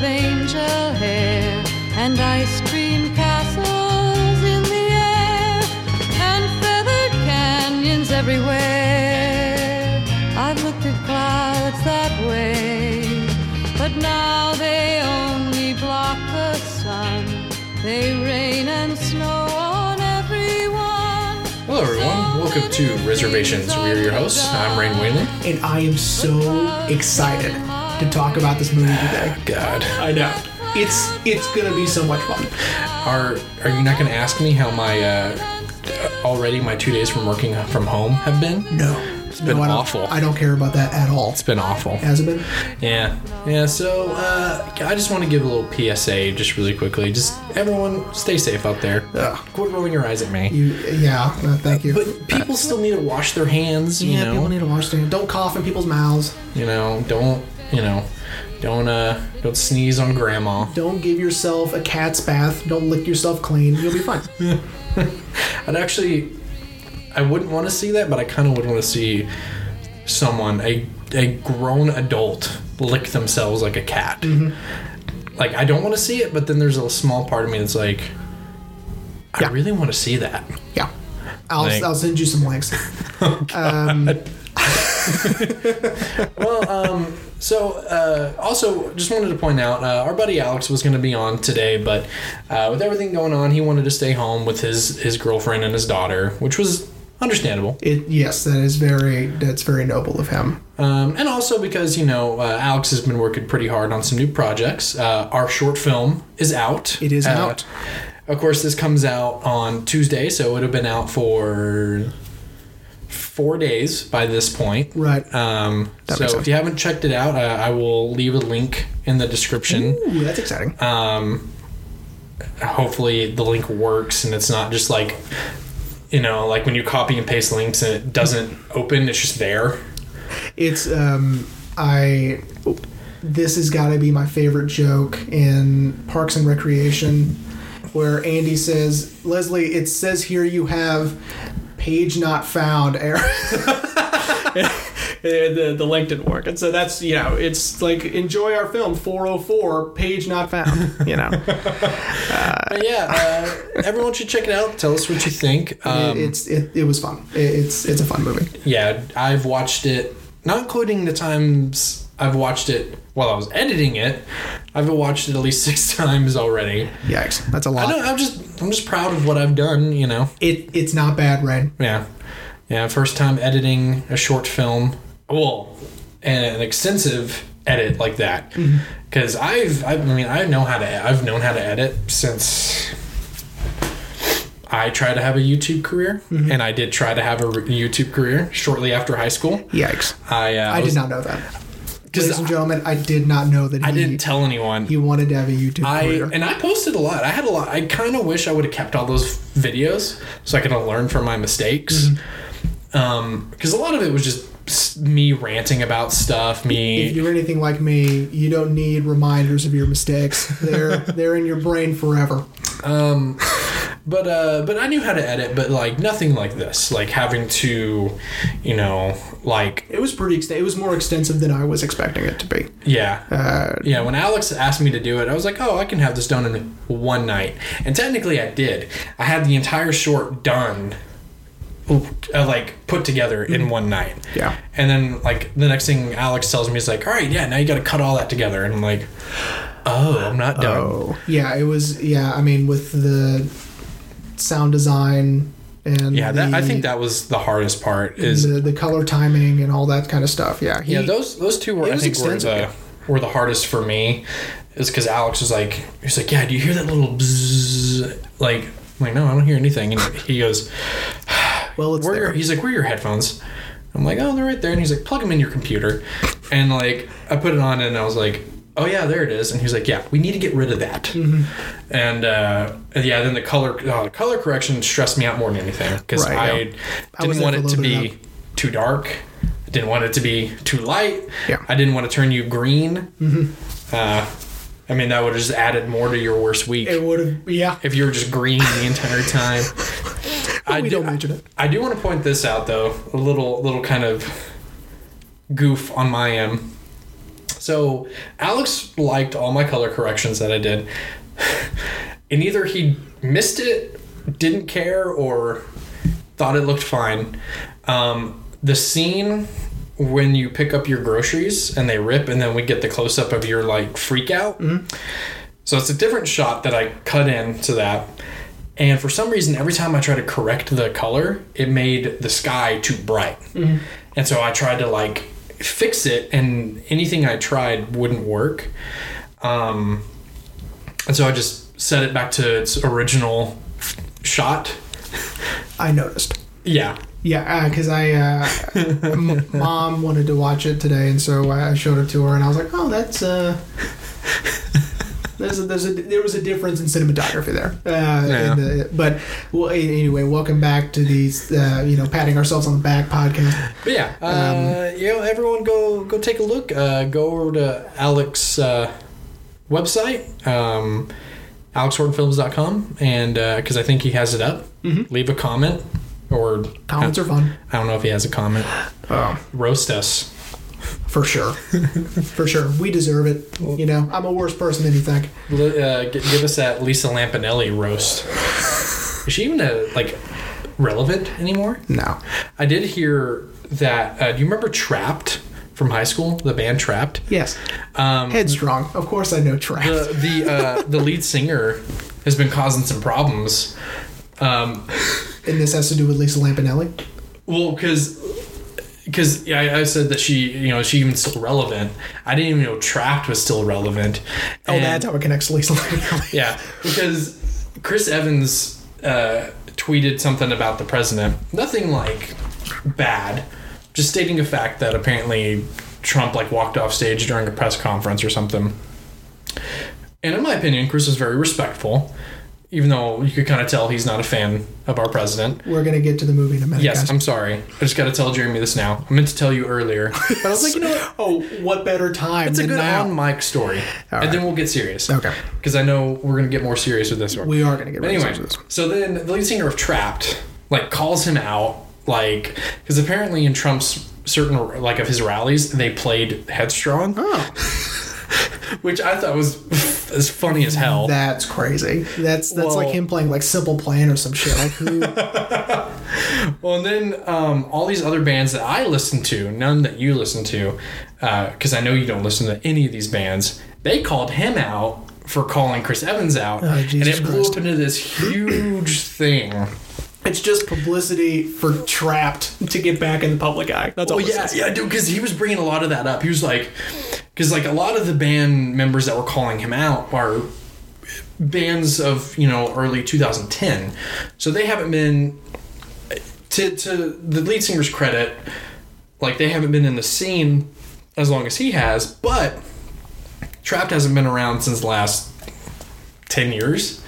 of angel hair and ice cream castles in the air and feathered canyons everywhere. I've looked at clouds that way, but now they only block the sun. They rain and snow on everyone. Hello, everyone. Welcome to Reservations. We are your hosts. I'm Rain Whaley. and I am so excited to talk about this movie today. God, I know. It's it's gonna be so much fun. are are you not to ask me how my uh, already my two days from working from home have been? No. It's been no, I awful. I don't care about that at all. It's been awful. Has it been? Yeah, yeah. So uh, I just want to give a little PSA, just really quickly. Just everyone, stay safe out there. Ugh. Quit rolling your eyes at me. You yeah, uh, thank you. But people still need to wash their hands. You yeah, know, people need to wash their hands. Don't cough in people's mouths. you know, don't you know, don't uh, don't sneeze on grandma. Don't give yourself a cat's bath. Don't lick yourself clean. You'll be fine. I'd actually, I wouldn't want to see that, but I kind of would want to see someone, a a grown adult, lick themselves like a cat. Like I don't want to see it, but then there's a small part of me that's like, I Yeah. really want to see that. Yeah. I'll, Like- I'll send you some links. Well, um, so uh, also just wanted to point out, uh, our buddy Alex was going to be on today, but uh, with everything going on, he wanted to stay home with his his girlfriend and his daughter, which was understandable. It yes, that is very that's very noble of him. Um, and also because you know uh, Alex has been working pretty hard on some new projects. Uh, our short film is out. It is Uh, out. Of course, this comes out on Tuesday, so it would have been out for four days by this point. Right. Um, That so makes if you haven't checked it out, uh, I will leave a link in the description. Ooh, that's exciting. Um, hopefully the link works and it's not just like you know like when you copy and paste links and it doesn't open it's just there It's um I this has got to be my favorite joke in Parks and Recreation where Andy says, "Leslie, it says here you have page not found error." the, the link didn't work. And so that's, you know, it's like enjoy our film 404 page not found, you know. but yeah uh, everyone should check it out tell us what you think um, It- it's it, it was fun. It, it's it's a fun movie. yeah i've watched it not including the times i've watched it while i was editing it i've watched it at least six times already Yikes. That's a lot. don't i'm just i'm just proud of what i've done you know It it's not bad, right? Yeah. Yeah, first time editing a short film. Well, and an extensive edit like that. Cuz I've I mean I know how to I've known how to edit since I tried to have a YouTube career and I did try to have a re- YouTube career shortly after high school. Yikes. I uh, I was- did not know that. Ladies and gentlemen, I did not know that he, I didn't tell anyone. he wanted to have a YouTube I career. and I posted a lot. I had a lot. I kind of wish I would have kept all those videos so I could have learned from my mistakes. Mm-hmm. Um, because a lot of it was just me ranting about stuff. Me, if you're anything like me, you don't need reminders of your mistakes. They're they're in your brain forever. um, but uh, but I knew how to edit, but like nothing like this. Like having to, you know, like It was pretty extent. It was more extensive than I was expecting it to be. yeah. Uh, Yeah, when Alex asked me to do it, I was like, "Oh, I can have this done in one night." And technically, I did. I had the entire short done, uh, like put together in one night. Yeah. And then, like the next thing Alex tells me is like, "All right, yeah, now you got to cut all that together." And I'm like, "Oh, I'm not done." oh, yeah. It was. Yeah. I mean, with the sound design and Yeah, that, I think that was the hardest part. Is the the color timing and all that kind of stuff. Yeah. He, yeah, those those two were I was think were the were the hardest for me. Is because Alex was like, he's like, "Yeah, do you hear that little bzzz?" Like, I'm like, no, I don't hear anything. And he goes. Well, it's where he's like, where are your headphones? I'm like, oh, they're right there. And he's like, plug them in your computer. And like, I put it on and I was like, oh yeah, there it is. And he's like, yeah, we need to get rid of that. Mm-hmm. And uh, yeah, then the color uh, color correction stressed me out more than anything because Right, I yeah. Didn't there want it to be too dark. I didn't want it to be too light. Yeah. I didn't want to turn you green. Mm-hmm. Uh, I mean, that would have just added more to your worst week It would have. Yeah. if you were just green the entire time. I do, don't mention it. I do want to point this out though, a little little kind of goof on my end. So Alex liked all my color corrections that I did. and either he missed it, didn't care, or thought it looked fine. Um, the scene when you pick up your groceries and they rip, and then we get the close up of your like freak out. So it's a different shot that I cut into that. And for some reason, every time I tried to correct the color, it made the sky too bright. And so I tried to like fix it, and anything I tried wouldn't work. Um, and so I just set it back to its original shot. I noticed. Yeah. Yeah, because I uh, m- mom wanted to watch it today, and so I showed it to her, and I was like, "Oh, that's uh, there's a, there's a there was a difference in cinematography there." Uh, Yeah. in the- but well, anyway, welcome back to these uh, you know patting ourselves on the back podcast. But yeah, uh, you know, everyone go go take a look. Uh, go over to Alex' uh, website, um, alexhortonfilms.com, and because I think he has it up, leave a comment or Comments are fun. I don't know if he has a comment. Oh, Roast us. For sure, for sure, we deserve it. You know, I'm a worse person than you think. Uh, give us that Lisa Lampanelli roast. Is she even uh like relevant anymore? No, I did hear that. Uh, do you remember Trapt from high school? The band Trapt. yes, Um, headstrong. Of course, I know Trapt. the the uh, the lead singer has been causing some problems. Um, and this has to do with Lisa Lampanelli. well, because because yeah, I, I said that she you know she even still relevant. I didn't even know Trapt was still relevant. Oh, And- that's how it connects to Lisa yeah, because Chris Evans uh, tweeted something about the president. Nothing like bad, just stating a fact that apparently Trump like walked off stage during a press conference or something. And in my opinion, Chris was very respectful, even though you could kind of tell he's not a fan of our president. We're gonna get to the movie in a minute. Yes, guys. I'm sorry. I just got to tell Jeremy this now. I meant to tell you earlier, but I was like, you know what? Oh, what better time It's a good now? on mic story, All and then we'll get serious. Okay. Because I know we're gonna get more serious with this one. we are gonna get ready anyway, to this. so then the lead singer of Trapt like calls him out, like because apparently in Trump's certain like of his rallies they played Headstrong, Oh, which I thought was as funny as hell. that's crazy. That's that's like him playing like Simple Plan or some shit. Like who? Well, and then um, all these other bands that I listen to, none that you listen to, because I know you don't listen to any of these bands, they called him out for calling Chris Evans out, Oh, and it blew Christ. up into this huge thing. it's just publicity for Trapt to get back in the public eye. That's all. Oh it yeah, says. yeah, dude. Because he was bringing a lot of that up. He was like, because like a lot of the band members that were calling him out are bands of you know early 2010, so they haven't been to to the lead singer's credit, like they haven't been in the scene as long as he has, but Trapt hasn't been around since the last 10 years,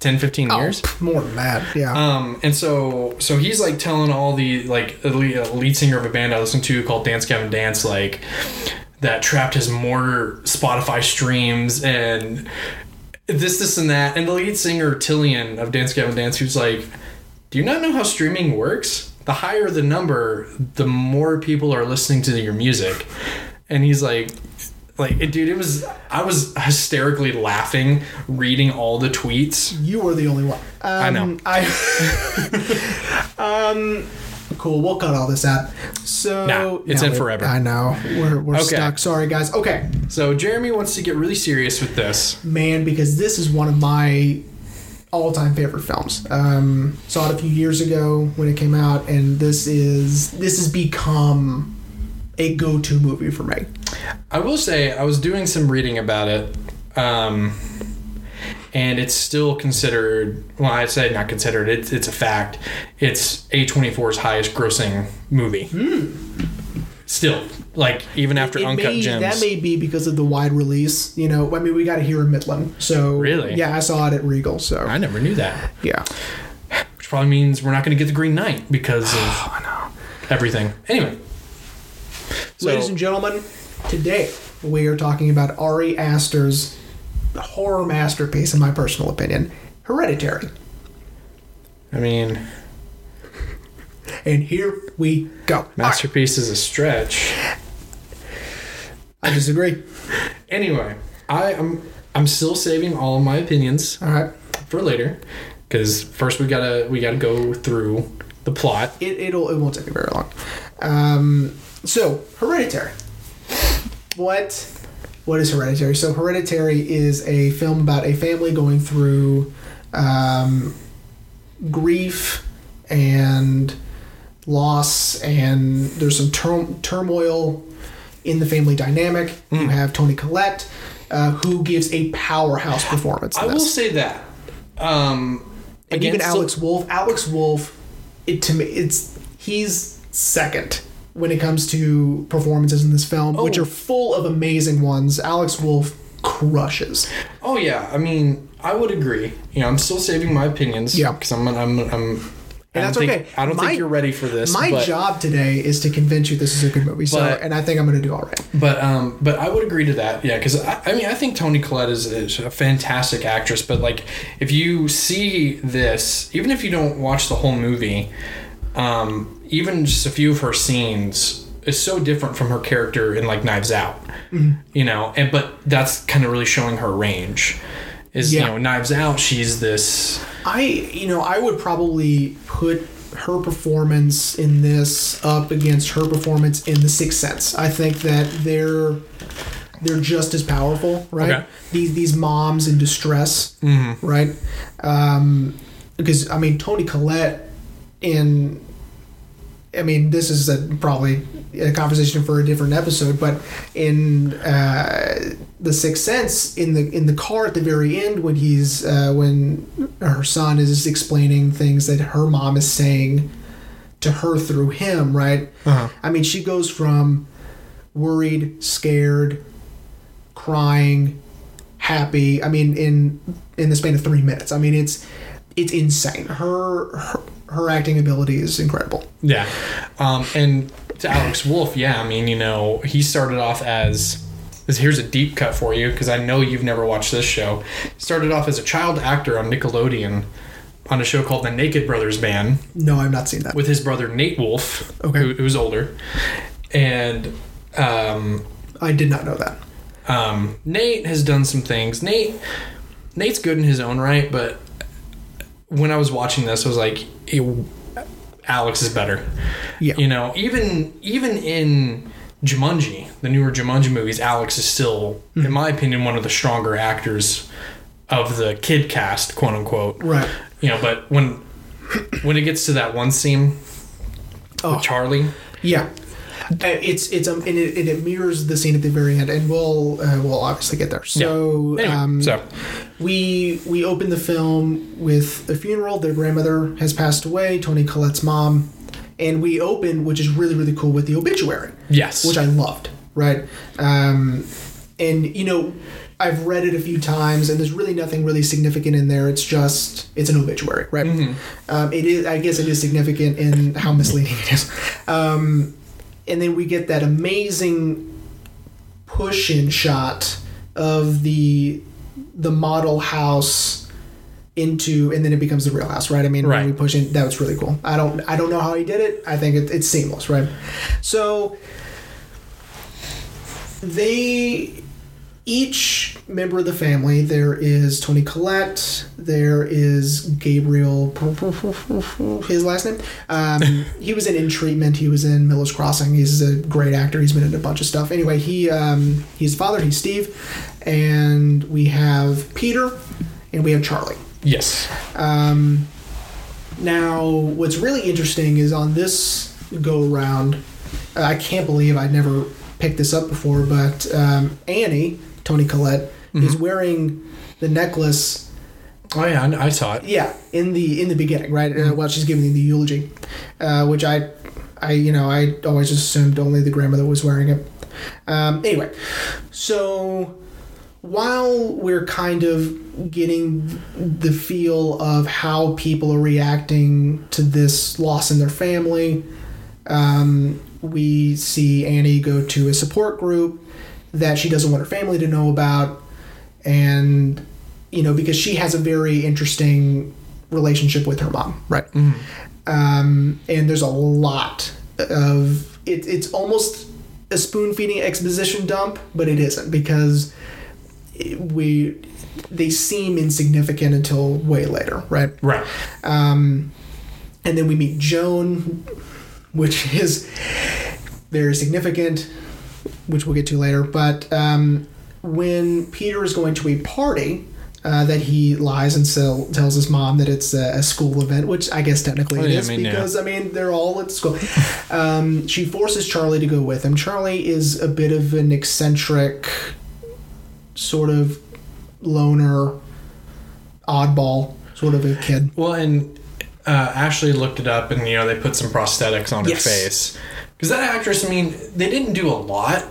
10, 15 Oh, years. pff, more than that. Yeah. Um, and so so he's like telling all the like the lead, uh, lead singer of a band I listen to called Dance Gavin Dance like that Trapt has more Spotify streams and this this and that and the lead singer Tilian of Dance Gavin Dance who's like do you not know how streaming works the higher the number the more people are listening to your music and he's like like it, dude it was I was hysterically laughing reading all the tweets you were the only one. Um, I know. I. um. Cool. We'll cut all this out. So Nah, it's in forever. I know. We're we're Okay. stuck. Sorry, guys. Okay. So Jeremy wants to get really serious with this. man because this is one of my all-time favorite films um, saw it a few years ago when it came out and this is this has become a go-to movie for me I will say I was doing some reading about it, um, and it's still considered. Well, I'd say not considered. It's it's a fact. It's A24's highest grossing movie. Hmm. Still, like even after. It Uncut may- Gems. that may be because of the wide release you know i mean we got it here in midland so Really? yeah i saw it at regal so I never knew that, yeah which probably means we're not going to get the Green Knight because of i know everything. Anyway, so ladies and gentlemen today we are talking about ari aster's horror masterpiece in my personal opinion hereditary I mean, and here we go All right. masterpiece is a stretch. I disagree. Anyway, I am I'm still saving all of my opinions All right. for later because first we gotta we gotta go through the plot. It, it'll it won't take me very long. Um, so Hereditary. What what is Hereditary? So Hereditary is a film about a family going through um, grief and loss, and there's some tur- turmoil in the family dynamic. You have Toni Collette, uh, who gives a powerhouse performance. I will say that. Um, and again, even so- Alex Wolff. Alex Wolff, it to me, it's he's second when it comes to performances in this film, which Oh. are full of amazing ones. Alex Wolff crushes. Oh yeah, I mean, I would agree. You know, I'm still saving my opinions. Yeah. because I'm, I'm, I'm. And that's think, okay. I don't My- think you're ready for this. My but, job today is to convince you this is a good movie. So, But- and I think I'm going to do all right. But um, but I would agree to that. Yeah, because I, I mean, I think Toni Collette is, is a fantastic actress. But like, if you see this, even if you don't watch the whole movie, um, even just a few of her scenes is so different from her character in like Knives Out. You know, and but that's kind of really showing her range. Is Yeah. you know Knives Out? She's this. I, you know, I would probably put her performance in this up against her performance in The Sixth Sense. I think that they're they're just as powerful, right? Okay. These these moms in distress, right? Um, because I mean, Toni Collette in I mean, this is a, probably a conversation for a different episode, but in uh, the Sixth Sense, in the in the car at the very end, when he's uh, when her son is explaining things that her mom is saying to her through him, right? Uh-huh. I mean, she goes from worried, scared, crying, happy. I mean, in in the span of three minutes. I mean, it's it's insane. Her her, her acting ability is incredible. Yeah. Um, and to Alex Wolff, yeah, I mean, you know, he started off as. Here's a deep cut for you because I know you've never watched this show. Started off as a child actor on Nickelodeon on a show called The Naked Brothers Band No, I've not seen that. with his brother Nate Wolff, Okay. who, who's older. And um, I did not know that. um, Nate has done some things. Nate, Nate's good in his own right, but when I was watching this, I was like, "Ew, Alex is better. Yeah. You know, even even in Jumanji, the newer Jumanji movies, Alex is still, Mm-hmm. in my opinion, one of the stronger actors of the kid cast, quote unquote. Right. You know, but when when it gets to that one scene Oh. with Charlie, Yeah. Uh, It's it's um and it, and it mirrors the scene at the very end, and we'll uh, we'll obviously get there. So Anyway, um, so we we open the film with a funeral. Their grandmother has passed away, Toni Collette's mom, and we open, which is really really cool, with the obituary, yes, which I loved. Right, um, and you know. I've read it a few times, and there's really nothing really significant in there. It's just it's an obituary, right? Um, it is. I guess it is significant in how misleading it is. Um, and then we get that amazing push-in shot of the the model house into and then it becomes the real house right? I mean Right. when we push in that was really cool. I don't i don't know how he did it. I think it, it's seamless right? So they each member of the family there is toni collette there is gabriel his last name? Um, he was in in treatment he was in miller's crossing he's a great actor he's been in a bunch of stuff. Anyway he um, he's father he's steve and we have peter and we have charlie. Yes, um, now, what's really interesting is on this go around, I can't believe I never picked this up before, but um, Annie, Toni Collette, is wearing the necklace. oh yeah, I, I saw it. Yeah, in the in the beginning, right? Uh, while she's giving the eulogy, uh, which I, I you know I always just assumed only the grandmother was wearing it. Um, anyway, so while we're kind of getting the feel of how people are reacting to this loss in their family, um, we see Annie go to a support group that she doesn't want her family to know about, and you know because she has a very interesting relationship with her mom, right? Um, and there's a lot of it, it's almost a spoon feeding exposition dump, but it isn't because it- we they seem insignificant until way later, right? Right. Um, and then we meet Joan, which is very significant, which we'll get to later. But um, when Peter is going to a party, uh, that he lies and sell, tells his mom that it's a, a school event, which I guess technically Oh, it yeah, is I mean, yeah. because I mean they're all at school. Um, she forces Charlie to go with him. Charlie is a bit of an eccentric, sort of loner, oddball sort of a kid. Well, and uh, Ashley looked it up, and you know they put some prosthetics on Yes. her face because that actress. I mean, they didn't do a lot,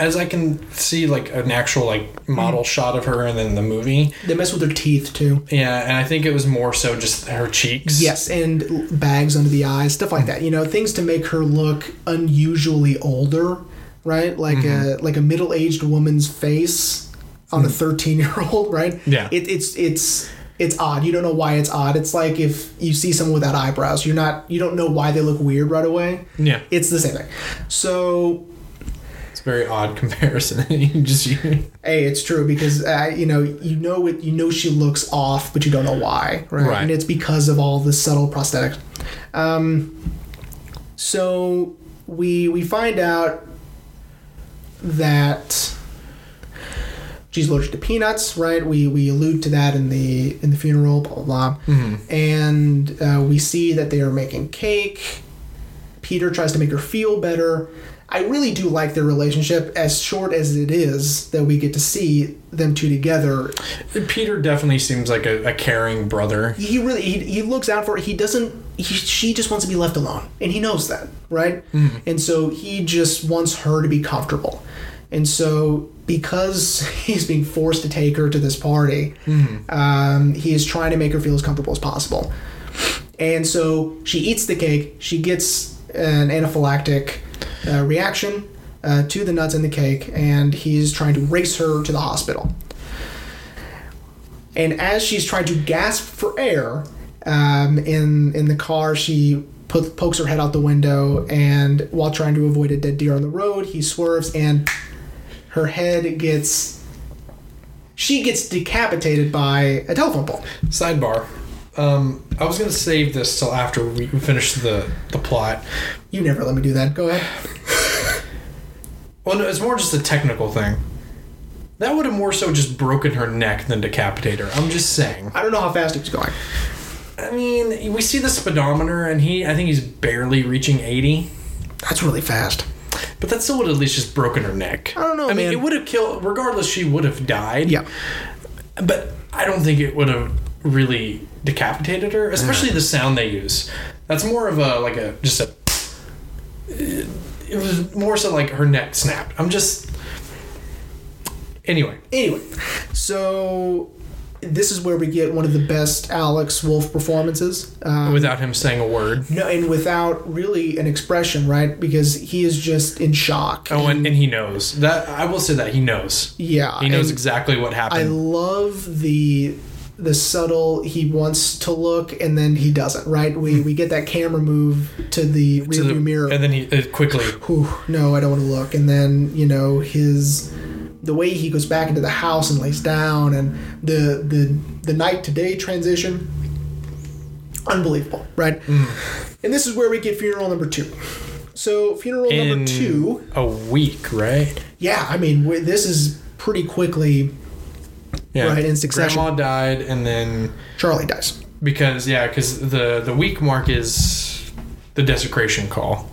as I can see, like an actual like model shot of her, and then the movie. They mess with her teeth too. Yeah, and I think it was more so just her cheeks. Yes, and bags under the eyes, stuff like that. You know, things to make her look unusually older, right? Like Mm-hmm. a like a middle aged woman's face on a thirteen year old, right? Mm. Yeah. It, it's it's it's odd. You don't know why it's odd. It's like if you see someone without eyebrows, you're not you don't know why they look weird right away. yeah, It's the same thing. So it's a very odd comparison. you just Hey, it's true because uh, you know you know it. You know she looks off, but you don't know why, right? Right. And it's because of all the subtle prosthetics. Um, so we we find out that she's allergic to peanuts, right? We we allude to that in the in the funeral, blah blah blah, and uh, we see that they are making cake. Peter tries to make her feel better. I really do like their relationship, as short as it is that we get to see them two together. Peter definitely seems like a, a caring brother. He really he, he looks out for her. He doesn't. He, she just wants to be left alone, and he knows that, right? And so he just wants her to be comfortable. And so because he's being forced to take her to this party, um, he is trying to make her feel as comfortable as possible. And so she eats the cake. She gets an anaphylactic uh, reaction uh, to the nuts in the cake, and he's trying to race her to the hospital. And as she's trying to gasp for air um, in in the car, she pokes her head out the window, and while trying to avoid a dead deer on the road, he swerves, and her head gets. She gets decapitated by a telephone pole. Sidebar. Um, I was gonna save this till after we finish the the plot. You never let me do that. Go ahead. Well, no, it's more just a technical thing. That would have more so just broken her neck than decapitated her. I'm just saying. I don't know how fast he was going. I mean, we see the speedometer, and he, I think he's barely reaching 80. That's really fast. But that still would have at least just broken her neck. I don't know, I mean, man. it would have killed. Regardless, she would have died. Yeah. But I don't think it would have really decapitated her, especially the sound they use. That's more of a like a just a. It was more so like her neck snapped. I'm just. Anyway, Anyway, so this is where we get one of the best Alex Wolff performances. Um, without him saying a word. no, and without really an expression, right? Because he is just in shock. Oh, and, and he knows that. I will say that he knows. yeah, He knows and exactly what happened. I happened. love the the subtle he wants to look and then he doesn't. Right? We hmm. we get that camera move to the rearview the- mirror. and then he quickly. Whew, no, I don't want to look. And then you know his the way he goes back into the house and lays down, and the the the night to day transition, unbelievable, right? Hmm. And this is where we get funeral number two. So funeral In number two, a week, right? yeah, I mean this is pretty quickly. Yeah. Right, in succession. Grandma died, and then Charlie dies. because yeah, because the the weak mark is the desecration call.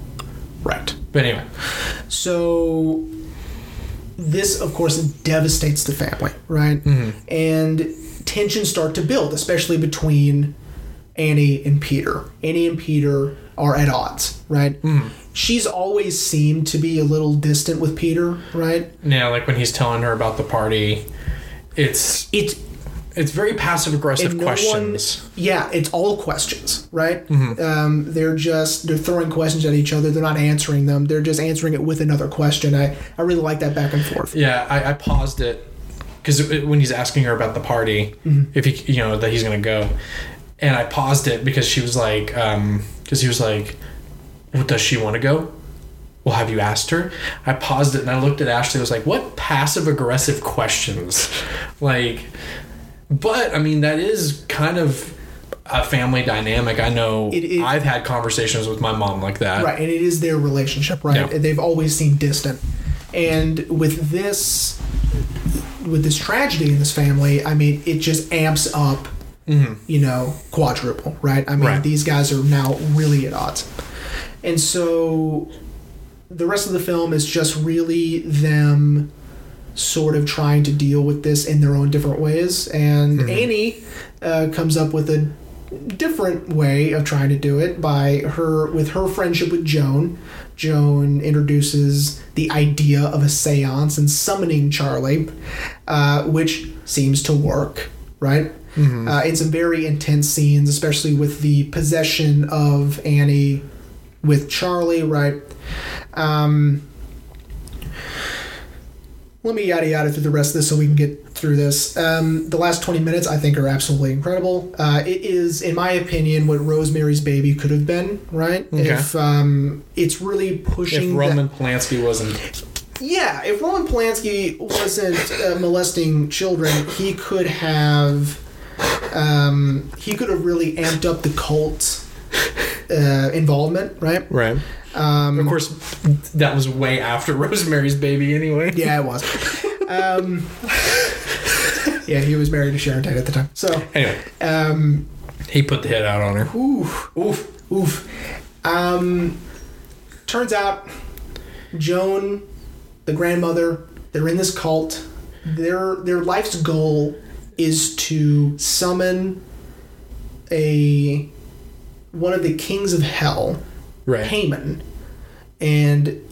Right. But anyway, So this, of course, devastates the family, right? Mm-hmm. And tensions start to build, especially between Annie and Peter. Annie and Peter are at odds, right? Mm-hmm. She's always seemed to be a little distant with Peter, right? yeah, like when he's telling her about the party, it's It's it's very passive aggressive no questions. one, yeah, it's all questions, right? Mm-hmm. Um, they're just they're throwing questions at each other. They're not answering them. They're just answering it with another question. I I really like that back and forth. Yeah, I, I paused it because when he's asking her about the party, mm-hmm. if he, you know, that he's gonna go, and I paused it because she was like, um, because he was like, "What does she want to go?" Well, have you asked her? I paused it and I looked at Ashley. I was like, what passive aggressive questions? like, but I mean, that is kind of a family dynamic. I know It is- I've had conversations with my mom like that. right and it is their relationship right Yeah. they've always seemed distant and with this with this tragedy in this family i mean it just amps up you know quadruple right i mean Mm-hmm. Right. these guys are now really at odds and so the rest of the film is just really them sort of trying to deal with this in their own different ways and Mm-hmm. annie uh, comes up with a different way of trying to do it by her with her friendship with Joan. Joan introduces the idea of a séance and summoning Charlie, uh, which seems to work, right? Uh, in some very intense scenes, especially with the possession of Annie with Charlie, right? Um, let me yada yada through the rest of this so we can get through this. Um, the last 20 minutes I think are absolutely incredible. Uh, it is, in my opinion, what Rosemary's Baby could have been, right? Okay. If um, it's really pushing. If Roman Polanski wasn't, yeah, if Roman Polanski wasn't uh, molesting children, he could have. Um, he could have really amped up the cult uh, involvement, right? right? Um, Of course, that was way after Rosemary's Baby, anyway. Yeah, it was. Um, yeah, he was married to Sharon Tate at the time. So, Anyway, um, he put the hit out on her. oof, Oof. oof. Um, turns out, Joan, the grandmother, they're in this cult. Their their life's goal is to summon a one of the kings of hell, Right. Haman, and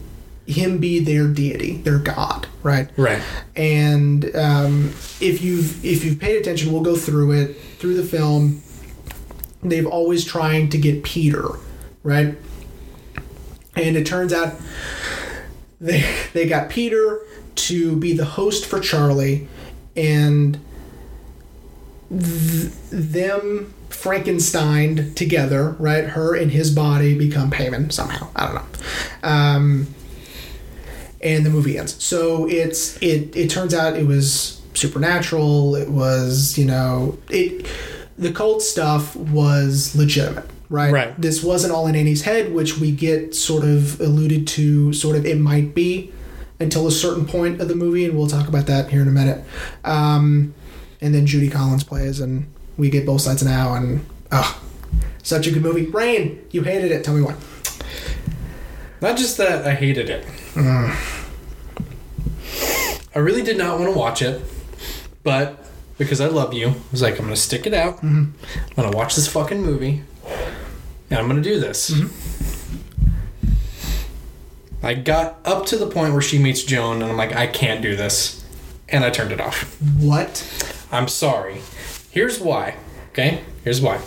him be their deity, their god, right? Right. and um, if you've if you've paid attention, we'll go through it through the film. They've always trying to get Peter, right? And it turns out they they got Peter to be the host for Charlie, and th- them Frankenstein together, right? Her and his body become Haman somehow. I don't know. Um, and the movie ends. So it's it it turns out it was supernatural. It was you know it the cult stuff was legitimate. Right. Right. This wasn't all in Annie's head, which we get sort of alluded to. Sort of, it might be until a certain point of the movie, and we'll talk about that here in a minute. Um, and then Judy Collins plays, and we get both sides now, and oh, such a good movie. Rain, you hated it. Tell me why. Not just that I hated it. Mm. I really did not want to watch it, but because I love you, I was like, I'm gonna stick it out. Mm-hmm. I'm gonna watch this fucking movie, and I'm gonna do this. Mm-hmm. I got up to the point where she meets Joan, and I'm like, I can't do this, and I turned it off. What? I'm sorry. Here's why. Okay? Here's why.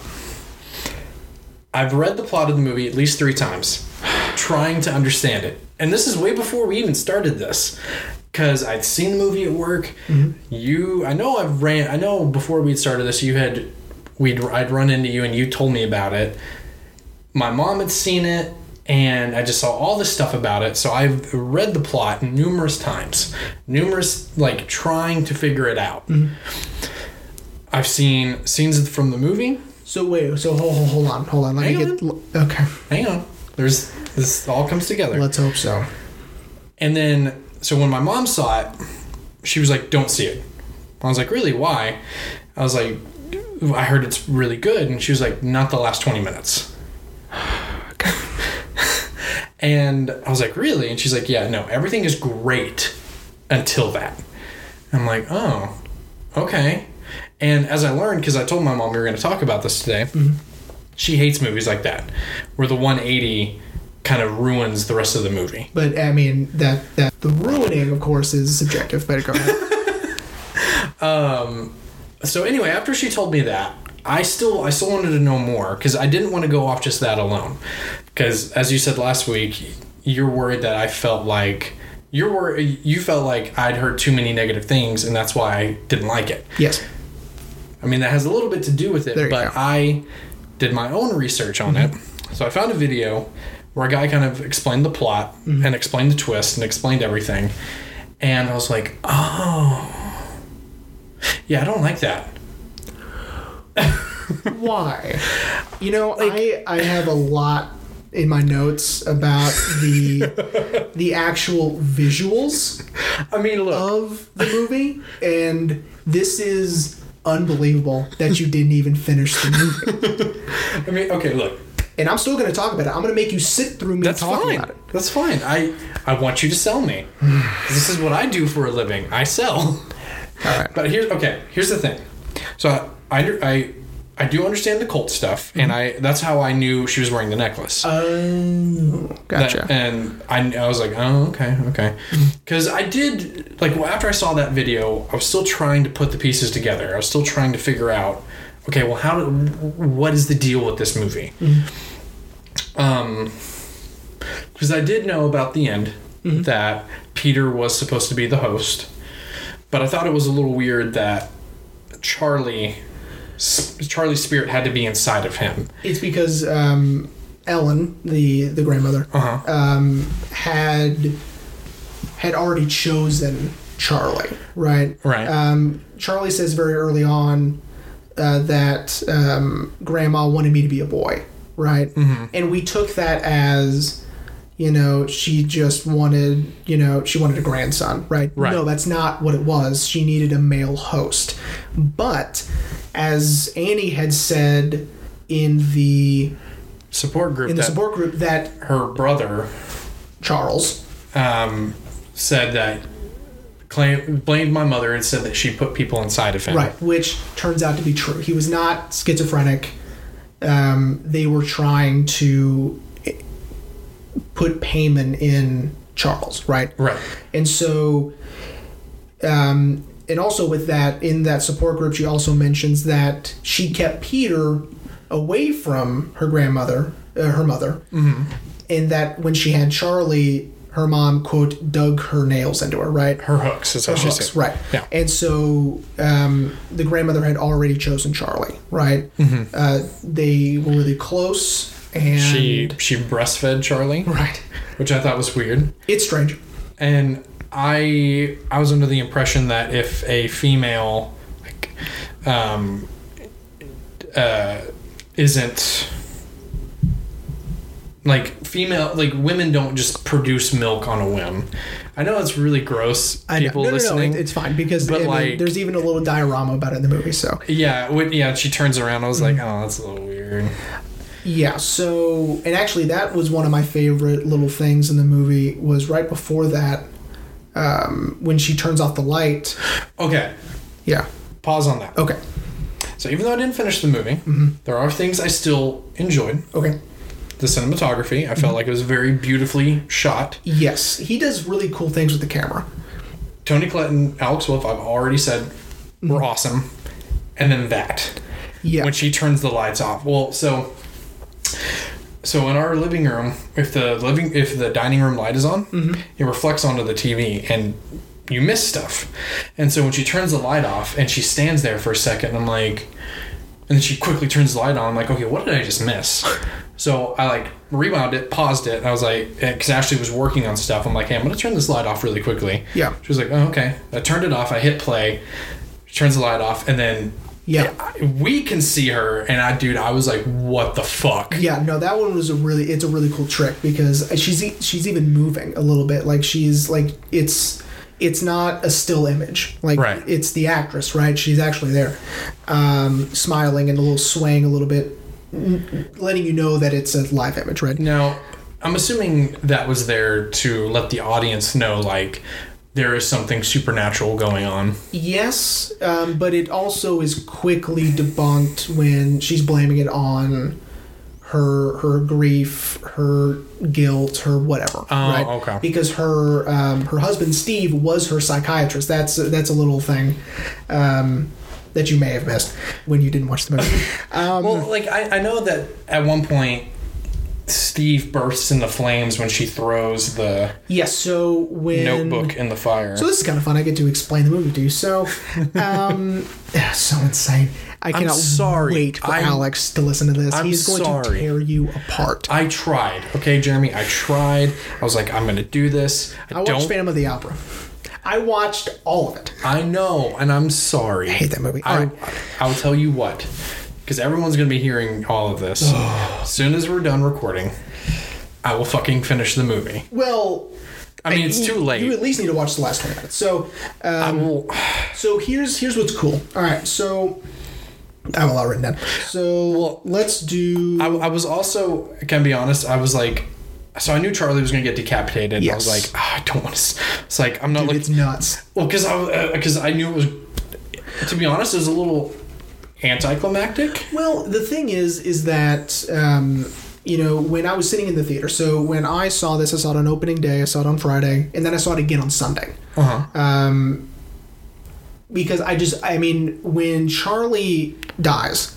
I've read the plot of the movie at least three times, trying to understand it. And this is way before we even started this. Because I'd seen the movie at work. Mm-hmm. You, I know I've ran, I know before we'd started this, you had, we'd, I'd run into you and you told me about it. My mom had seen it and I just saw all this stuff about it. So I've read the plot numerous times, numerous, like trying to figure it out. Mm-hmm. I've seen scenes from the movie. So wait, so hold, hold, hold on, hold on. Let me Hang get. Okay, Hang on. There's this all comes together. let's hope so. And then so when my mom saw it, she was like, "Don't see it." I was like, "Really? Why?" I was like, "I heard it's really good." And she was like, "Not the last 20 minutes." and I was like, "Really?" And she's like, "Yeah, no, everything is great until that." I'm like, "Oh, okay." And as I learned, because I told my mom we were going to talk about this today, she hates movies like that, where the 180 kind of ruins the rest of the movie. But I mean that that the ruining, of course, is subjective. But go ahead. Um, so anyway, after she told me that, I still I still wanted to know more because I didn't want to go off just that alone. Because as you said last week, you're worried that I felt like you're worried you felt like I'd heard too many negative things, and that's why I didn't like it. yes. I mean, that has a little bit to do with it, but go. Mm-hmm. I did my own research on it. So I found a video where a guy kind of explained the plot Mm-hmm. and explained the twist and explained everything. And I was like, oh, yeah, I don't like that. Why? You know, I I have a lot in my notes about the the actual visuals I mean, look, of the movie, and this is unbelievable that you didn't even finish the movie. I mean, okay, look, And I'm still going to talk about it. I'm going to make you sit through me that's talking fine. about it. That's fine. I I want you to sell me. this is what I do for a living. I sell. All right. But here's okay. Here's the thing. So I I I, I do understand the cult stuff, and mm-hmm. I that's how I knew she was wearing the necklace. Oh, That- gotcha. and I, I was like, oh, okay, okay. Mm-hmm. Because I did, like, well, after I saw that video, I was still trying to put the pieces together. I was still trying to figure out, okay, well, how, do, what is the deal with this movie? Mm-hmm. Um, because I did know about the end that Peter was supposed to be the host, but I thought it was a little weird that Charlie, Charlie's spirit had to be inside of him. It's because um, Ellen, the the grandmother, Uh huh. um, had had already chosen Charlie, right? Right. Um, Charlie says very early on uh, that um, Grandma wanted me to be a boy, right? Mm-hmm. And we took that as, you know, she just wanted, you know, she wanted a grandson, right? Right. No, that's not what it was. She needed a male host. But as Annie had said in the Support group in the support group that her brother Charles um, said that claim blamed my mother and said that she put people inside of him. Right, which turns out to be true. He was not schizophrenic. Um, they were trying to put Paimon in Charles, right? Right. And so, um, and also with that, in that support group, she also mentions that she kept Peter away from her grandmother, uh, her mother, Mm-hmm. and that when she had Charlie, her mom quote dug her nails into her, right? Her hooks is how she hooks, said. right? Yeah. And so um, the grandmother had already chosen Charlie, right? Uh, they were really close, and. She she breastfed Charlie, right. which I thought was weird. It's strange. And I I was under the impression that if a female like um uh isn't like female like women don't just produce milk on a whim. I know it's really gross I know. people no, no, listening. no, it- it's fine because But, I mean, like- there's even a little diorama about it in the movie. So yeah, when, yeah, she turns around I was Mm-hmm. like, "Oh, that's a little weird." Yeah. So and actually, that was one of my favorite little things in the movie. Was right before that um, when she turns off the light. Okay, Yeah. pause on that. Okay. So even though I didn't finish the movie, Mm-hmm. there are things I still enjoyed. Okay. The cinematography, I Mm-hmm. felt like it was very beautifully shot. Yes, he does really cool things with the camera. Tony Clinton, Alex Wolff, I've already said Mm-hmm. were awesome. And then that. Yeah. When she turns the lights off. Well, so so in our living room, if the living if the dining room light is on, Mm-hmm. it reflects onto the TV and you miss stuff. And so when she turns the light off and she stands there for a second, I'm like and then she quickly turns the light on. I'm like, okay, what did I just miss? So I like rewound it, paused it, and I was like, because Ashley was working on stuff. I'm like, hey, I'm gonna turn this light off really quickly. Yeah. She was like, oh, okay. I turned it off. I hit play. She turns the light off, and then Yeah. We can see her. And I, dude, I was like, what the fuck? Yeah, no, that one was a really it's a really cool trick because she's she's even moving a little bit. Like she's like it's it's not a still image. Like Right. it's the actress, right? She's actually there, um, smiling and a little swaying a little bit, letting you know that it's a live image, right? Now, I'm assuming that was there to let the audience know, like, there is something supernatural going on. Yes, um, but it also is quickly debunked when she's blaming it on her her grief, her guilt, her whatever. Oh, right? okay. Because her um, her husband Steve was her psychiatrist. That's that's a little thing um, that you may have missed when you didn't watch the movie. Um, Well, like, I, I know that at one point, Steve bursts into flames when she throws the yes. So when notebook in the fire. So this is kind of fun. I get to explain the movie to you. So, um, so insane. I cannot sorry. wait for I'm- Alex to listen to this. I'm He's going to tear you apart. I tried. Okay, Jeremy, I tried. I was like, I'm gonna do this. I, I watched don't. Phantom of the Opera. I watched all of it. I know, and I'm sorry. I hate that movie. I, Alright. I'll tell you what, because everyone's gonna be hearing all of this. as soon as we're done recording, I will fucking finish the movie. Well, I mean, it's you- too late. You at least need to watch the last twenty minutes. So, I um, will. so here's here's what's cool. All right, so I have a lot written down. So Well, let's do. I, I was also, I can be honest, I was like, so I knew Charlie was gonna get decapitated. I was Yes. like, "Ah, I don't want to. It's like I'm not Dude, like it's nuts. Well, because I because I knew it was. To be honest, it was a little anticlimactic. Well, the thing is, is that um, you know when I was sitting in the theater. So when I saw this, I saw it on opening day. I saw it on Friday, and then I saw it again on Sunday. Uh huh. Um, because I just, I mean, when Charlie dies,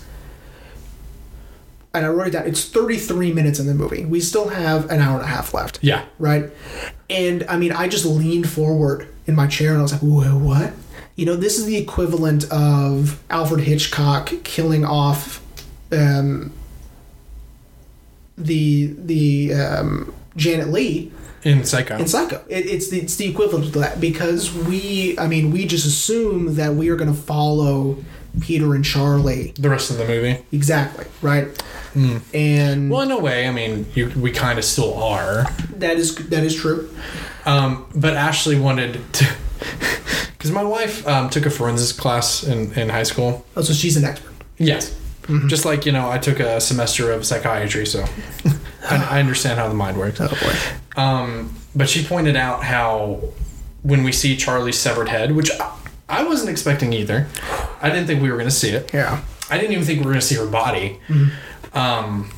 and I wrote it down, it's 33 minutes in the movie. We still have an hour and a half left. Yeah. Right? And I mean, I just leaned forward in my chair and I was like, whoa, what? You know, this is the equivalent of Alfred Hitchcock killing off um, the the um, Janet Leigh In Psycho. in Psycho. It, it's the it's the equivalent of that because we, I mean, we just assume that we are going to follow Peter and Charlie the rest of the movie. exactly right, and Well, in a way, I mean, you, we kind of still are. that is that is true. Um, but Ashley wanted to. Because my wife um, took a forensics class in, in high school. Oh, so she's an expert. Yes. Just like, you know, I took a semester of psychiatry, so I, I understand how the mind works. Oh boy. Um, but she pointed out how when we see Charlie's severed head, which I, I wasn't expecting either, I didn't think we were going to see it. Yeah. I didn't even think we were going to see her body. Um,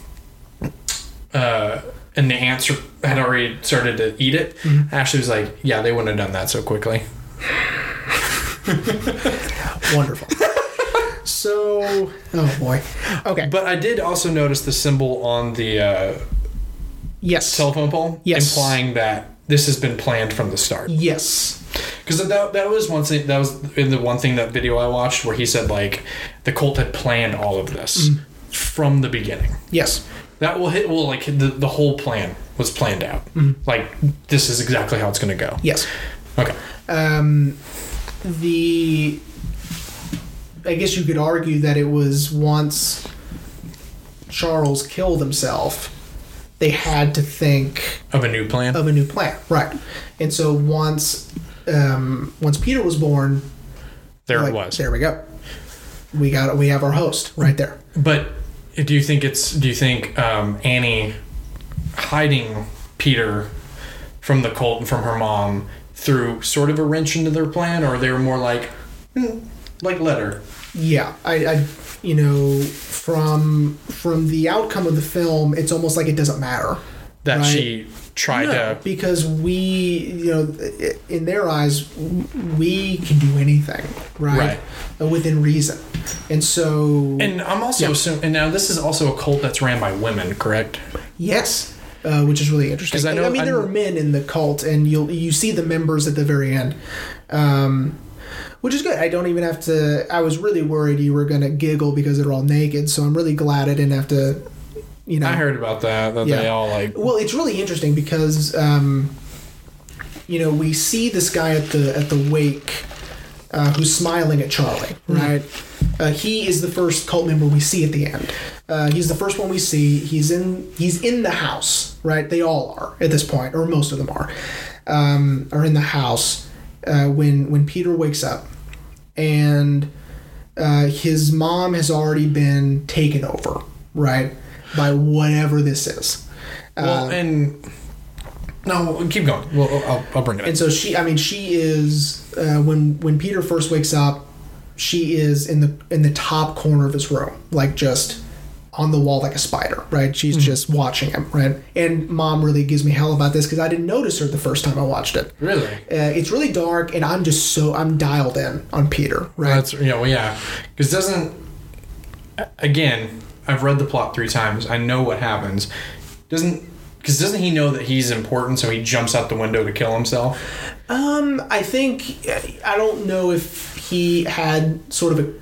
uh, and the ants had already started to eat it. Ashley was like, "Yeah, they wouldn't have done that so quickly." Wonderful. so, oh boy. Okay. But I did also notice the symbol on the uh, yes. telephone pole, Yes. implying that this has been planned from the start. yes. Because that, that was one thing that was in the one thing that video I watched where he said like the cult had planned all of this from the beginning. Yes. That will hit well like the, the whole plan was planned out. Like this is exactly how it's going to go. Yes. Okay. Um, the I guess you could argue that it was once Charles killed himself, they had to think Of a new plan. of a new plan, right? And so once um, once Peter was born, there like, it was. There we go. We got we have our host right there. But do you think it's do you think um, Annie hiding Peter from the cult and from her mom threw sort of a wrench into their plan, or they were more like hmm, like letter? Yeah, I, I you know from from the outcome of the film, it's almost like it doesn't matter. that Right. she tried No, to. because we, you know, in their eyes, we can do anything, right? Right. Uh, Within reason, and so And I'm also Yeah. assuming, and now this is also a cult that's ran by women, correct? yes, uh, which is really interesting. I I, know- mean, there are men in the cult, and you'll you see the members at the very end. Um, which is good. I don't even have to. I was really worried you were gonna giggle because they're all naked, so I'm really glad I didn't have to. You know, I heard about that. That they Yeah. all like. Well, it's really interesting because um, you know we see this guy at the at the wake uh, who's smiling at Charlie, right? Uh, he is the first cult member we see at the end. Uh, he's the first one we see. He's in he's in the house, right? They all are at this point, or most of them are, um, are in the house uh, when when Peter wakes up, and uh, his mom has already been taken over, right, by whatever this is. Well, Uh, and no, keep going. Well, I'll, I'll bring it. and in. so she, I mean, she is uh, when when Peter first wakes up, she is in the in the top corner of his room, like just on the wall like a spider, right? She's just watching him, right? And mom really gives me hell about this because I didn't notice her the first time I watched it. Really? Uh, it's really dark, and I'm just so I'm dialed in on Peter, right? That's yeah, well, yeah, because doesn't again. I've read the plot three times. I know what happens. Doesn't because doesn't he know that he's important, so he jumps out the window to kill himself? Um, I think I don't know if he had sort of a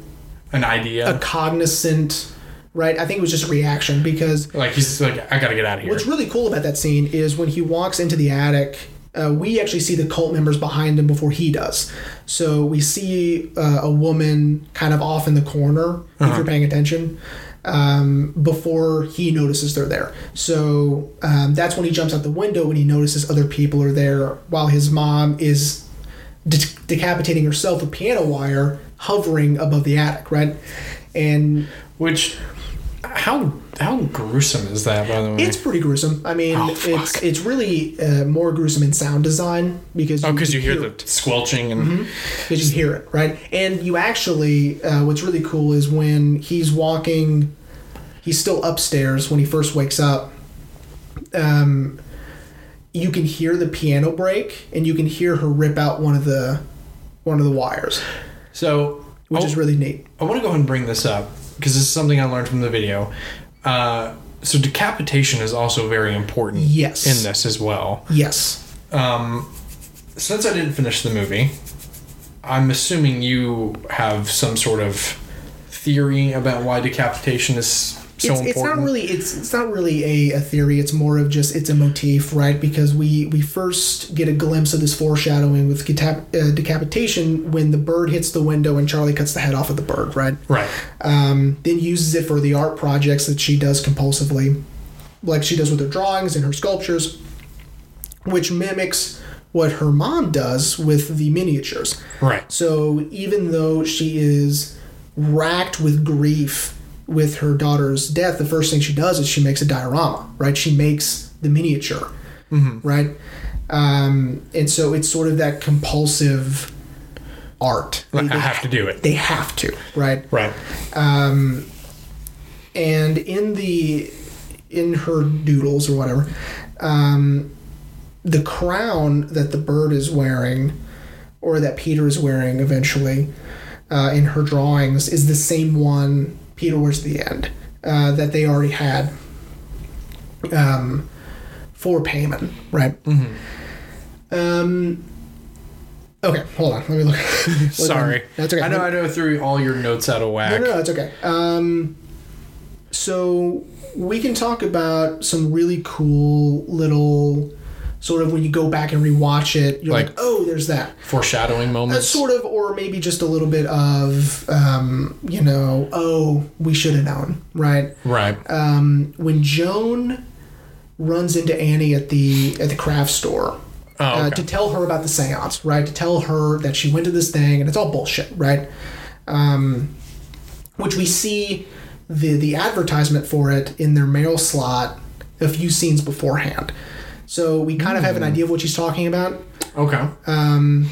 an idea. a cognizant, right? I think it was just a reaction because like he's like, I gotta get out of here. What's really cool about that scene is when he walks into the attic, uh, we actually see the cult members behind him before he does. So we see uh, a woman kind of off in the corner, if you're paying attention, um, before he notices they're there. So um, that's when he jumps out the window when he notices other people are there while his mom is de- decapitating herself with piano wire hovering above the attic, right? And Which, how how gruesome is that? By the way, It's pretty gruesome. I mean, Oh, it's it's really uh, more gruesome in sound design because oh, because you hear it. the squelching and because you hear it right, and you actually uh, what's really cool is when he's walking, he's still upstairs when he first wakes up. Um, you can hear the piano break, and you can hear her rip out one of the one of the wires, so which oh, is really neat. I want to go ahead and bring this up because this is something I learned from the video. Uh, so decapitation is also very important. Yes. in this as well. Yes. Um, since I didn't finish the movie, I'm assuming you have some sort of theory about why decapitation is so it's, important. it's not really it's it's not really a, a theory it's more of just it's a motif right because we we first get a glimpse of this foreshadowing with decap, uh, decapitation when the bird hits the window and charlie cuts the head off of the bird right right. um, then uses it for the art projects that she does compulsively like she does with her drawings and her sculptures which mimics what her mom does with the miniatures Right. so even though she is racked with grief with her daughter's death, the first thing she does is she makes a diorama, right? She makes the miniature, right? Um, and so it's sort of that compulsive art. Like, They- I have to do it. They have to, right? Right. Um, and in the in her doodles or whatever, um, the crown that the bird is wearing, or that Peter is wearing eventually, uh, in her drawings is the same one At the end uh, that they already had um, for payment, right? Um. Okay, hold on. Let me look. Sorry. That's okay. I know I know threw all your notes out of whack. No, no, no, it's okay. Um, so we can talk about some really cool little sort of when you go back and rewatch it, you're like, Like- oh, there's that. Foreshadowing Uh, moments. sort of, or maybe just a little bit of, um, you know, oh, we should have known, right? right. Um, when Joan runs into Annie at the at the craft store Oh, uh, to tell her about the seance, right? To tell her that she went to this thing and it's all bullshit, right? Um, which we see the the advertisement for it in their mail slot a few scenes beforehand. So we kind of have an idea of what she's talking about, okay. um,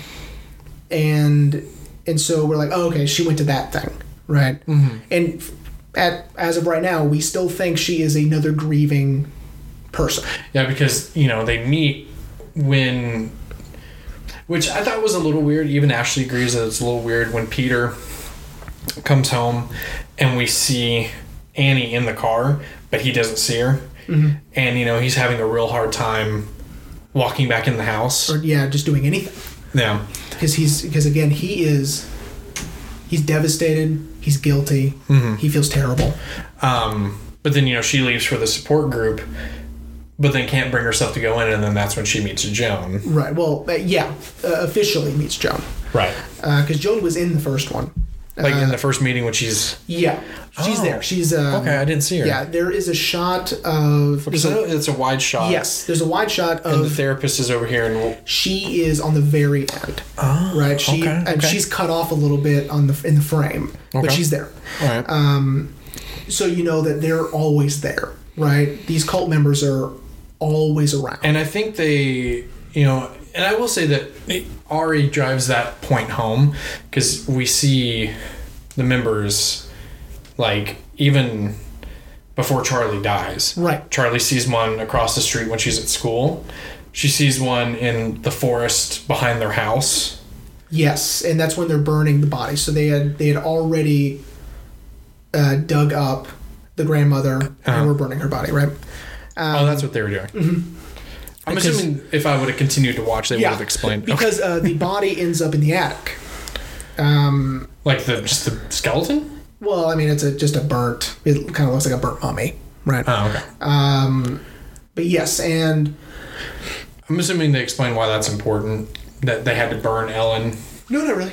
and and so we're like, oh, okay, she went to that thing, right? Mm-hmm. And at as of right now, we still think she is another grieving person. Yeah, because you know they meet when, which I thought was a little weird. Even Ashley agrees that it's a little weird when Peter comes home and we see Annie in the car, but he doesn't see her, and you know he's having a real hard time walking back in the house. Or yeah, just doing anything. Yeah, because he's because again he is he's devastated he's guilty he feels terrible um, but then you know she leaves for the support group, but then can't bring herself to go in, and then that's when she meets Joan. right well uh, yeah uh, officially meets joan Right. because joan was in the first one Like in Uh, the first meeting when she's yeah she's Oh. there she's um, okay, I didn't see her. yeah there is a shot of Because there's I know a- it's a wide shot. yes there's a wide shot And the therapist is over here, and she is on the very end oh, right she okay, and okay. she's cut off a little bit on the in the frame but she's there all right. um, so you know that they're always there right these cult members are always around and I think they, you know, and I will say that Ari drives that point home because we see the members, like even before Charlie dies. Right. Charlie sees one across the street when she's at school. She sees one in the forest behind their house. Yes, and that's when they're burning the body. So they had they had already uh, dug up the grandmother Uh-huh. and were burning her body, right? Um, oh, that's what they were doing. I'm Because- assuming if I would have continued to watch, they yeah, would have explained. because uh, the body ends up in the attic. Um, like the just the skeleton. Well, I mean, it's a just a burnt. It kind of looks like a burnt mummy, right? Oh, okay. Um, but yes, and I'm assuming they explain why that's important. That they had to burn Ellen. no, not really.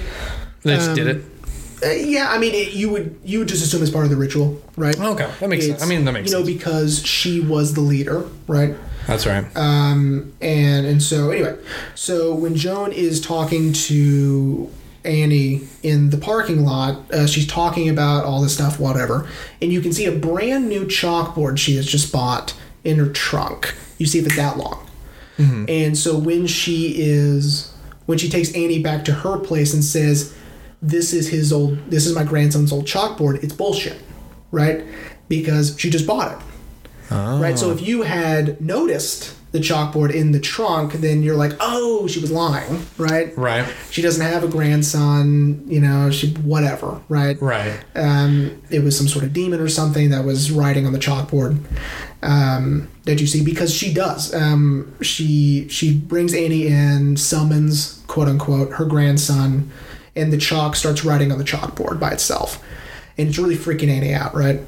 They just Um, did it. Uh, yeah, I mean, it, you would you would just assume it's part of the ritual, right? Okay, that makes sense. I mean, that makes you know sense. because she was the leader, right? That's right. Um, and and so anyway, so when Joan is talking to Annie in the parking lot, uh, she's talking about all this stuff, whatever, and you can see a brand new chalkboard she has just bought in her trunk. You see if it's that long. And so when she is when she takes Annie back to her place and says, "This is his old, this is my grandson's old chalkboard," it's bullshit, right? Because she just bought it right? So if you had noticed the chalkboard in the trunk, then you're like, oh, she was lying, right? Right. She doesn't have a grandson, you know, she whatever, right? Right. Um, it was some sort of demon or something that was writing on the chalkboard um, that you see because she does. Um, she she brings Annie in, summons quote unquote her grandson, and the chalk starts writing on the chalkboard by itself, and it's really freaking Annie out, right?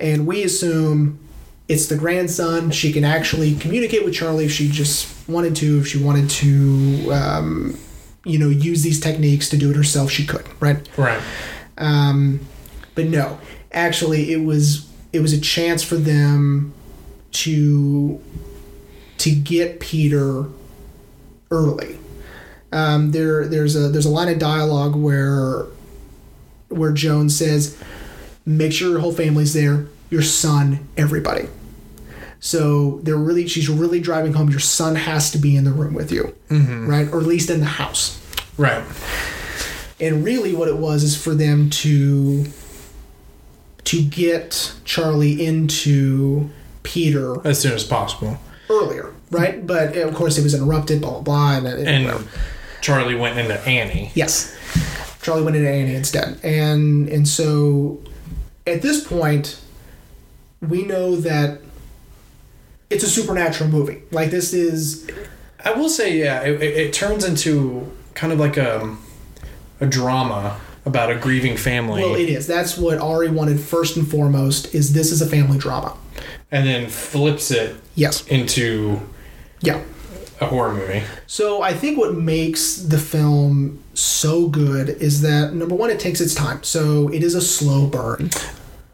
And we assume it's the grandson. She can actually communicate with Charlie if she just wanted to. If she wanted to, um, you know, use these techniques to do it herself, she could, right? Right. Um, but no, actually, it was it was a chance for them to to get Peter early. Um, there there's a there's a line of dialogue where where Joan says, "Make sure your whole family's there, your son, everybody." So they're really she's really driving home. Your son has to be in the room with you, mm-hmm. right, or at least in the house. Right. And really, what it was is for them to to get Charlie into Peter As soon as possible. earlier, right? But eh, of course, it was interrupted. Blah blah blah. And, and, And Charlie went into Annie. yes, Charlie went into Annie instead. And and so at this point, we know that it's a supernatural movie. Like this is I will say, yeah, it, it, it turns into kind of like a, a drama about a grieving family, well, it is. That's what Ari wanted first and foremost. Is this is a family drama? and then flips it Yes. into Yeah. a horror movie. So I think what makes the film so good is that number one, it takes its time. So it is a slow burn.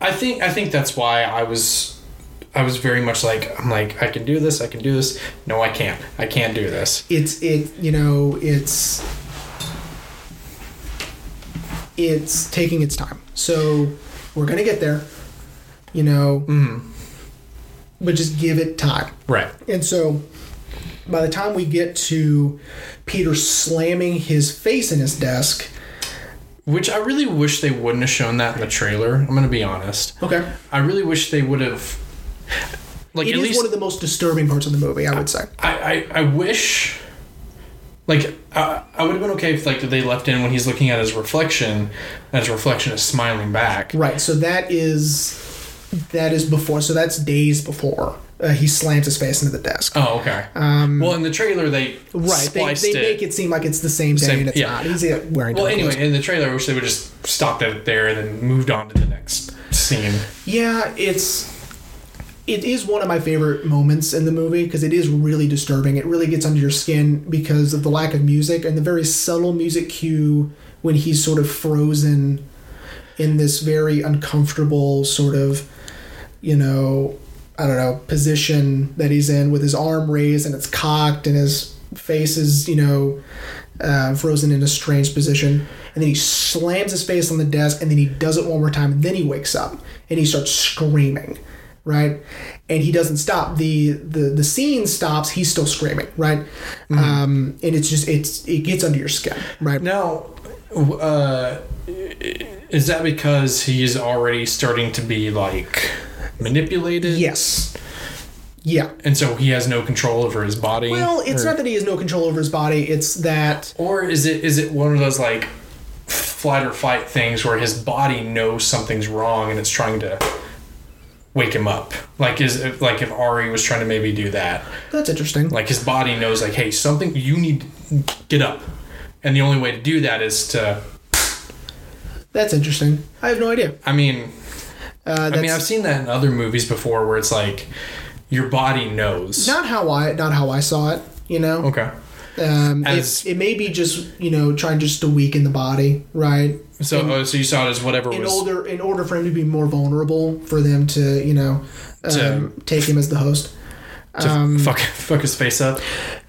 I think I think that's why I was I was very much like I'm like I can do this, I can do this. No, I can't. I can't do this. It's it you know it's it's taking its time. So we're gonna get there, you know, mm-hmm. but just give it time. Right. And so by the time we get to Peter slamming his face in his desk, Which I really wish they wouldn't have shown that in the trailer. I'm gonna be honest. okay, I really wish they would have like it is least one of the most disturbing parts of the movie, I would say. I, I, I wish like I, I would have been okay if like they left in when he's looking at his reflection and his reflection is smiling back. Right. So that is that is before. So that's days before uh, he slams his face into the desk. Oh, okay. well, in the trailer they right. They, they it. make it seem like it's the same day, Same- and it's yeah. not. He's uh, wearing. well, anyway, clothes. in the trailer, I wish they would just stopped it there and then moved on to the next scene. Yeah, it's. It is one of my favorite moments in the movie because it is really disturbing. It really gets under your skin because of the lack of music and the very subtle music cue when he's sort of frozen in this very uncomfortable sort of, you know, I don't know, position that he's in with his arm raised and it's cocked and his face is, you know, uh, frozen in a strange position. And then he slams his face on the desk and then he does it one more time and then he wakes up and he starts screaming, right? And he doesn't stop. The the, the scene stops, he's still screaming, right? Um, and it's just, it's it gets under your skin, right? Now, uh, is that because he's already starting to be like manipulated? Yes. Yeah. And so he has no control over his body. Well, it's Or- not that he has no control over his body. It's that Or is it is it one of those like flight or fight things where his body knows something's wrong and it's trying to wake him up? Like is like if Ari was trying to maybe do that, that's interesting. like his body knows like, hey, something you need to get up, and the only way to do that is to That's interesting. I have no idea. I mean, Uh, I mean, I've seen that in other movies before where it's like your body knows. not how I not how I saw it. You know, okay. Um, As- it, it may be just you know trying just to weaken the body, right? So, In- oh, so you saw it as whatever in was. order in order for him to be more vulnerable, for them to you know To- um, take him as the host. to Um, fuck, fuck his face up.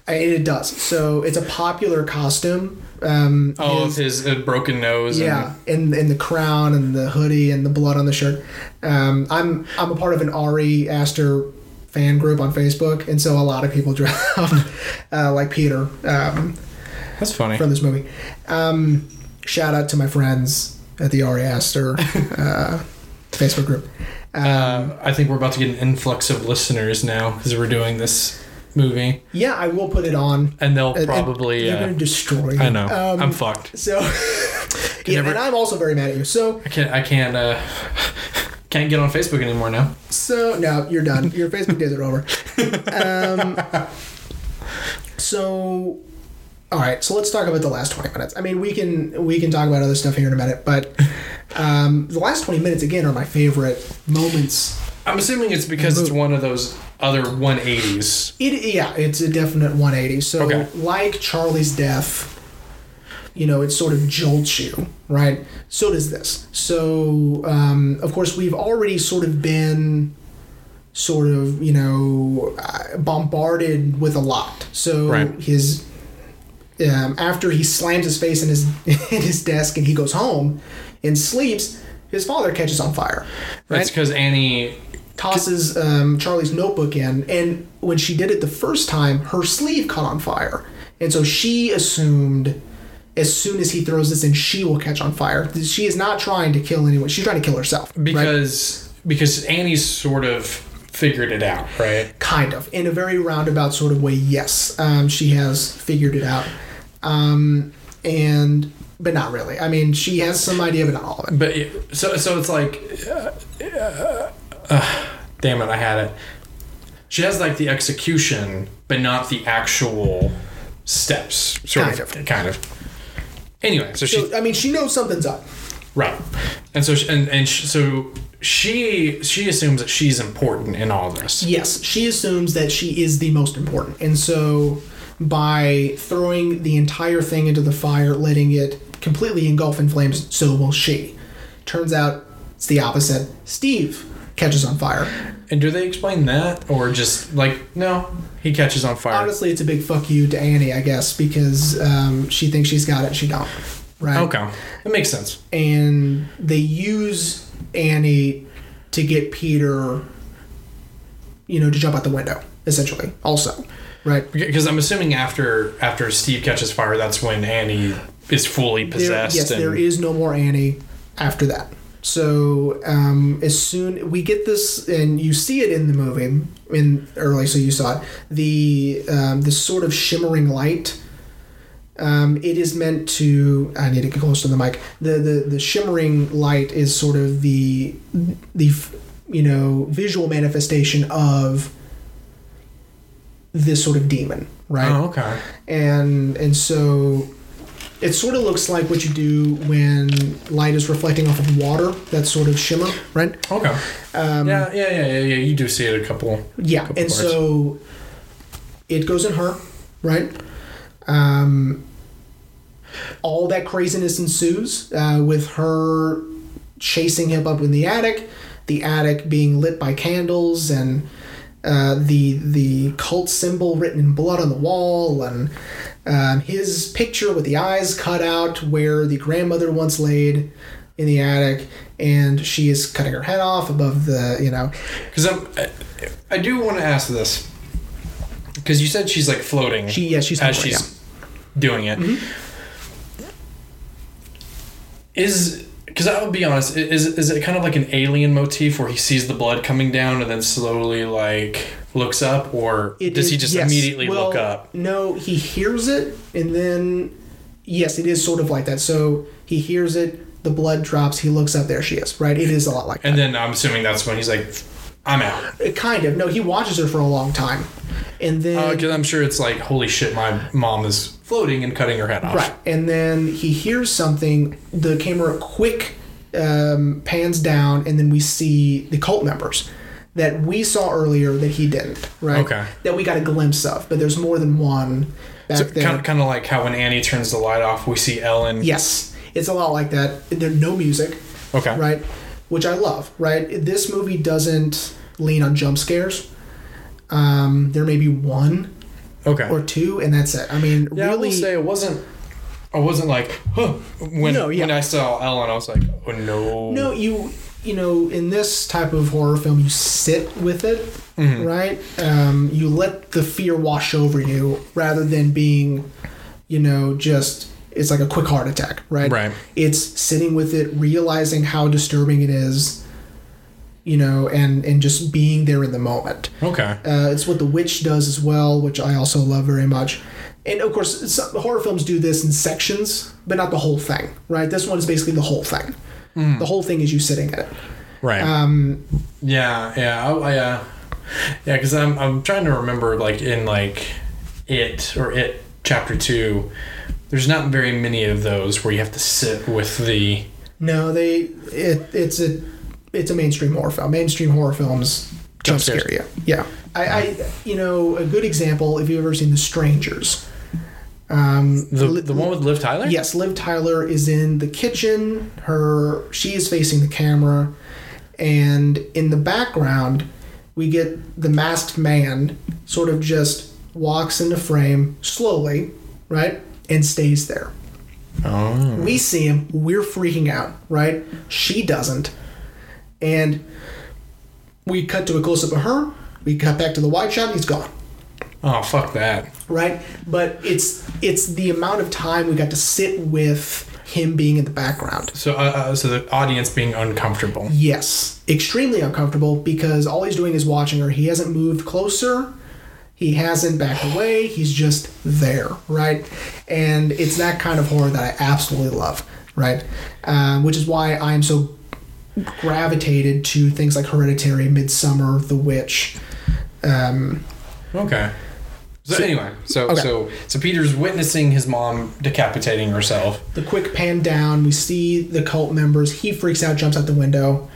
It does. So it's a popular costume. Um, Oh, his- his, uh, broken nose. yeah, and and the crown and the hoodie and the blood on the shirt. Um, I'm I'm a part of an Ari Aster fan group on Facebook, and so a lot of people up uh, like Peter um, that's funny. from this movie. Um, shout out to my friends at the Ari Aster uh, Facebook group. Uh, I think we're about to get an influx of listeners now because we're doing this movie, Yeah, I will put it on. and they'll And- and probably. you're Uh, gonna destroy. I know. Um, I'm fucked. So, yeah, never- and I'm also very mad at you. So, I can't. I can't. Uh, can't get on Facebook anymore now. so no, you're done. Your Facebook days are over. Um, so, all right. So let's talk about the last 20 minutes. I mean, we can we can talk about other stuff here in a minute, but um, the last 20 minutes again are my favorite moments. I'm assuming it's because it's one of those other 180s. It yeah, it's a definite 180. So, Okay. like Charlie's death. You know, it sort of jolts you, right? So does this. So, um, of course, we've already sort of been sort of, you know, uh, bombarded with a lot. So Right. his um, after he slams his face in his in his desk and he goes home and sleeps, his father catches on fire. Right? That's because Annie. tosses um, Charlie's notebook in, and when she did it the first time, her sleeve caught on fire, and so she assumed as soon as he throws this in, she will catch on fire. She is not trying to kill anyone; she's trying to kill herself. right? Because because Annie's sort of figured it out, right? kind of in a very roundabout sort of way. Yes, um, she has figured it out, um, and but not really. I mean, she has some idea, but not all of it. But it, so so it's like, uh, uh, uh, damn it, I had it. She has like the execution, but not the actual steps. Sort Kind of, of. kind of. Anyway, so she. I mean, she knows something's up. right, and so she, and and sh so she she assumes that she's important in all this. Yes, she assumes that she is the most important. And so by throwing the entire thing into the fire, letting it completely engulf in flames, so will she. Turns out it's the opposite. Steve catches on fire. And do they explain that, or just like no, he catches on fire? Honestly, it's a big fuck you to Annie, I guess, because um, she thinks she's got it, she don't. Right? Okay, that makes sense. And they use Annie to get Peter, you know, to jump out the window, essentially, also. Right? Because I'm assuming after after Steve catches fire, that's when Annie is fully There, possessed. yes, and, there is no more Annie after that. So um, as soon we get this, and you see it in the movie in early, so you saw it. The um, this sort of shimmering light. Um, it is meant to. I need to get close to the mic. The, the the shimmering light is sort of the the you know visual manifestation of this sort of demon, right? Oh, okay. and and so it sort of looks like what you do when light is reflecting off of water that sort of shimmer right Okay. um, yeah, yeah, yeah, yeah, yeah. You do see it a couple. yeah Couple and parts. so it goes in her right um, all that craziness ensues uh, with her chasing him up in the attic the attic being lit by candles and uh, the the cult symbol written in blood on the wall and um, his picture with the eyes cut out where the grandmother once laid in the attic and she is cutting her head off above the you know Because I'm, I, I do want to ask this. Because you said she's like floating. She- yeah, she's as she's doing it. Is because I'll be honest, is is it kind of like an alien motif where he sees the blood coming down and then slowly like looks up, or It does he just yes. immediately Well, look up? No, he hears it, and then yes, it is sort of like that. So he hears it, the blood drops, he looks up, there she is. Right? It is a lot like And then I'm assuming that's when he's like, "I'm out." that. Kind of. No, he watches her for a long time, and then Because I'm sure it's like, "Holy shit, my mom is floating and cutting her head off. Right. And then he hears something. The camera quick um, pans down, and then we see the cult members that we saw earlier that he didn't. Right. Okay. That we got a glimpse of, but there's more than one back So there. kind, of, kind of like how when Annie turns the light off, we see Ellen. yes, it's a lot like that. There's no music. Okay. Right. Which I love. Right. This movie doesn't lean on jump scares. Um, there may be one Okay. or two, and that's it. I mean, yeah, really. I will say it wasn't. I wasn't like, huh. When No, yeah. when I saw Ellen, I was like, oh no. No, you you know, in this type of horror film, you sit with it, Mm-hmm. right? Um, you let the fear wash over you rather than being, you know, just it's like a quick heart attack, right? Right. It's sitting with it, realizing how disturbing it is, you know, and and just being there in the moment. Okay. Uh, it's what The Witch does as well, which I also love very much. And of course, some, horror films do this in sections, but not the whole thing, right? This one is basically the whole thing. Mm. The whole thing is you sitting in it. Right. Um, Yeah, yeah, I, I, uh, yeah. Because I'm I'm trying to remember like in like it or it chapter two. There's not very many of those where you have to sit with the. no, they it it's a it's a mainstream horror film. Mainstream horror films jump scare you. Yeah, I, I you know a good example if you've ever seen The Strangers. Um, The, the one with Liv Tyler? Yes, Liv Tyler is in the kitchen. Her she is facing the camera, and in the background, we get the masked man sort of just walks into frame slowly, right, and stays there. Oh. We see him. We're freaking out, right? She doesn't, and we cut to a close up of her. We cut back to the wide shot. He's gone Oh, fuck that. right? But it's it's the amount of time we got to sit with him being in the background. So, uh, uh, so the audience being uncomfortable. Yes, extremely uncomfortable because all he's doing is watching her. He hasn't moved closer. He hasn't backed away. He's just there, right? And it's that kind of horror that I absolutely love, right? Um, which is why I'm so gravitated to things like Hereditary, Midsommar, The Witch. Um, Okay. So, anyway, so okay. so so Peter's witnessing his mom decapitating herself. The quick pan down, we see the cult members. He freaks out, jumps out the window.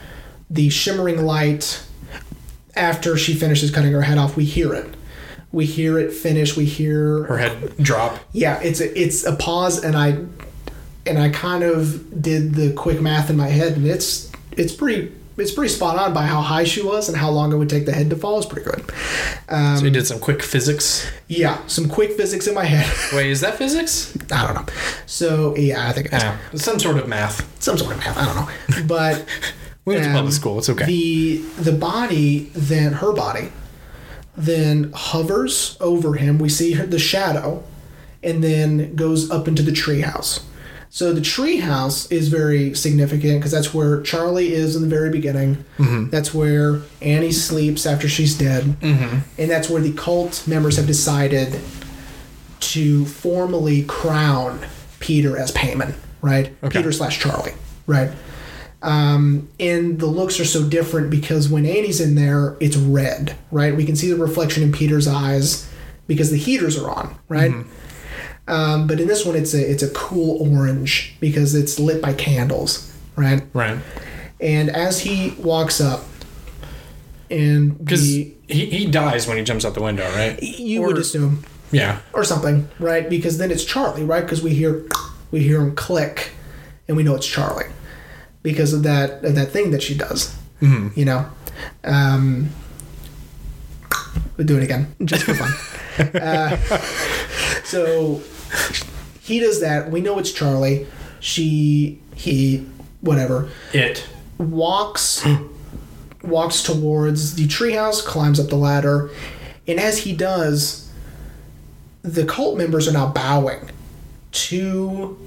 The shimmering light, after she finishes cutting her head off, we hear it. We hear it finish. We hear Her head drop. Yeah, it's a it's a pause, and I and I kind of did the quick math in my head, and it's it's pretty it's pretty spot on by how high she was and how long it would take the head to fall. It's pretty good. Um, So he did some quick physics. yeah, some quick physics in my head. Wait, is that physics? I don't know. So yeah, I think it is. Yeah, some sort of math. some sort of math. I don't know, but We went to um, public school. It's okay. The the body then her body then hovers over him. We see her the shadow, and then goes up into the treehouse. So the treehouse is very significant because that's where Charlie is in the very beginning. That's where Annie sleeps after she's dead, mm-hmm. and that's where the cult members have decided to formally crown Peter as Paimon, right? Okay. Peter slash Charlie, right? Um, and the looks are so different because when Annie's in there, it's red, right? We can see the reflection in Peter's eyes because the heaters are on, right? Um, but in this one, it's a it's a cool orange because it's lit by candles, right? Right. And as he walks up, and Because he, he dies when he jumps out the window, right? you Or- would assume Yeah. or something, right? Because then it's Charlie, right? Because we hear we hear him click, and we know it's Charlie because of that of that thing that she does. Mhm. You know, um, we'll do it again just for fun. uh, so he does that. We know it's Charlie. She he whatever It. walks hmm. walks towards the treehouse, climbs up the ladder, and as he does, the cult members are now bowing to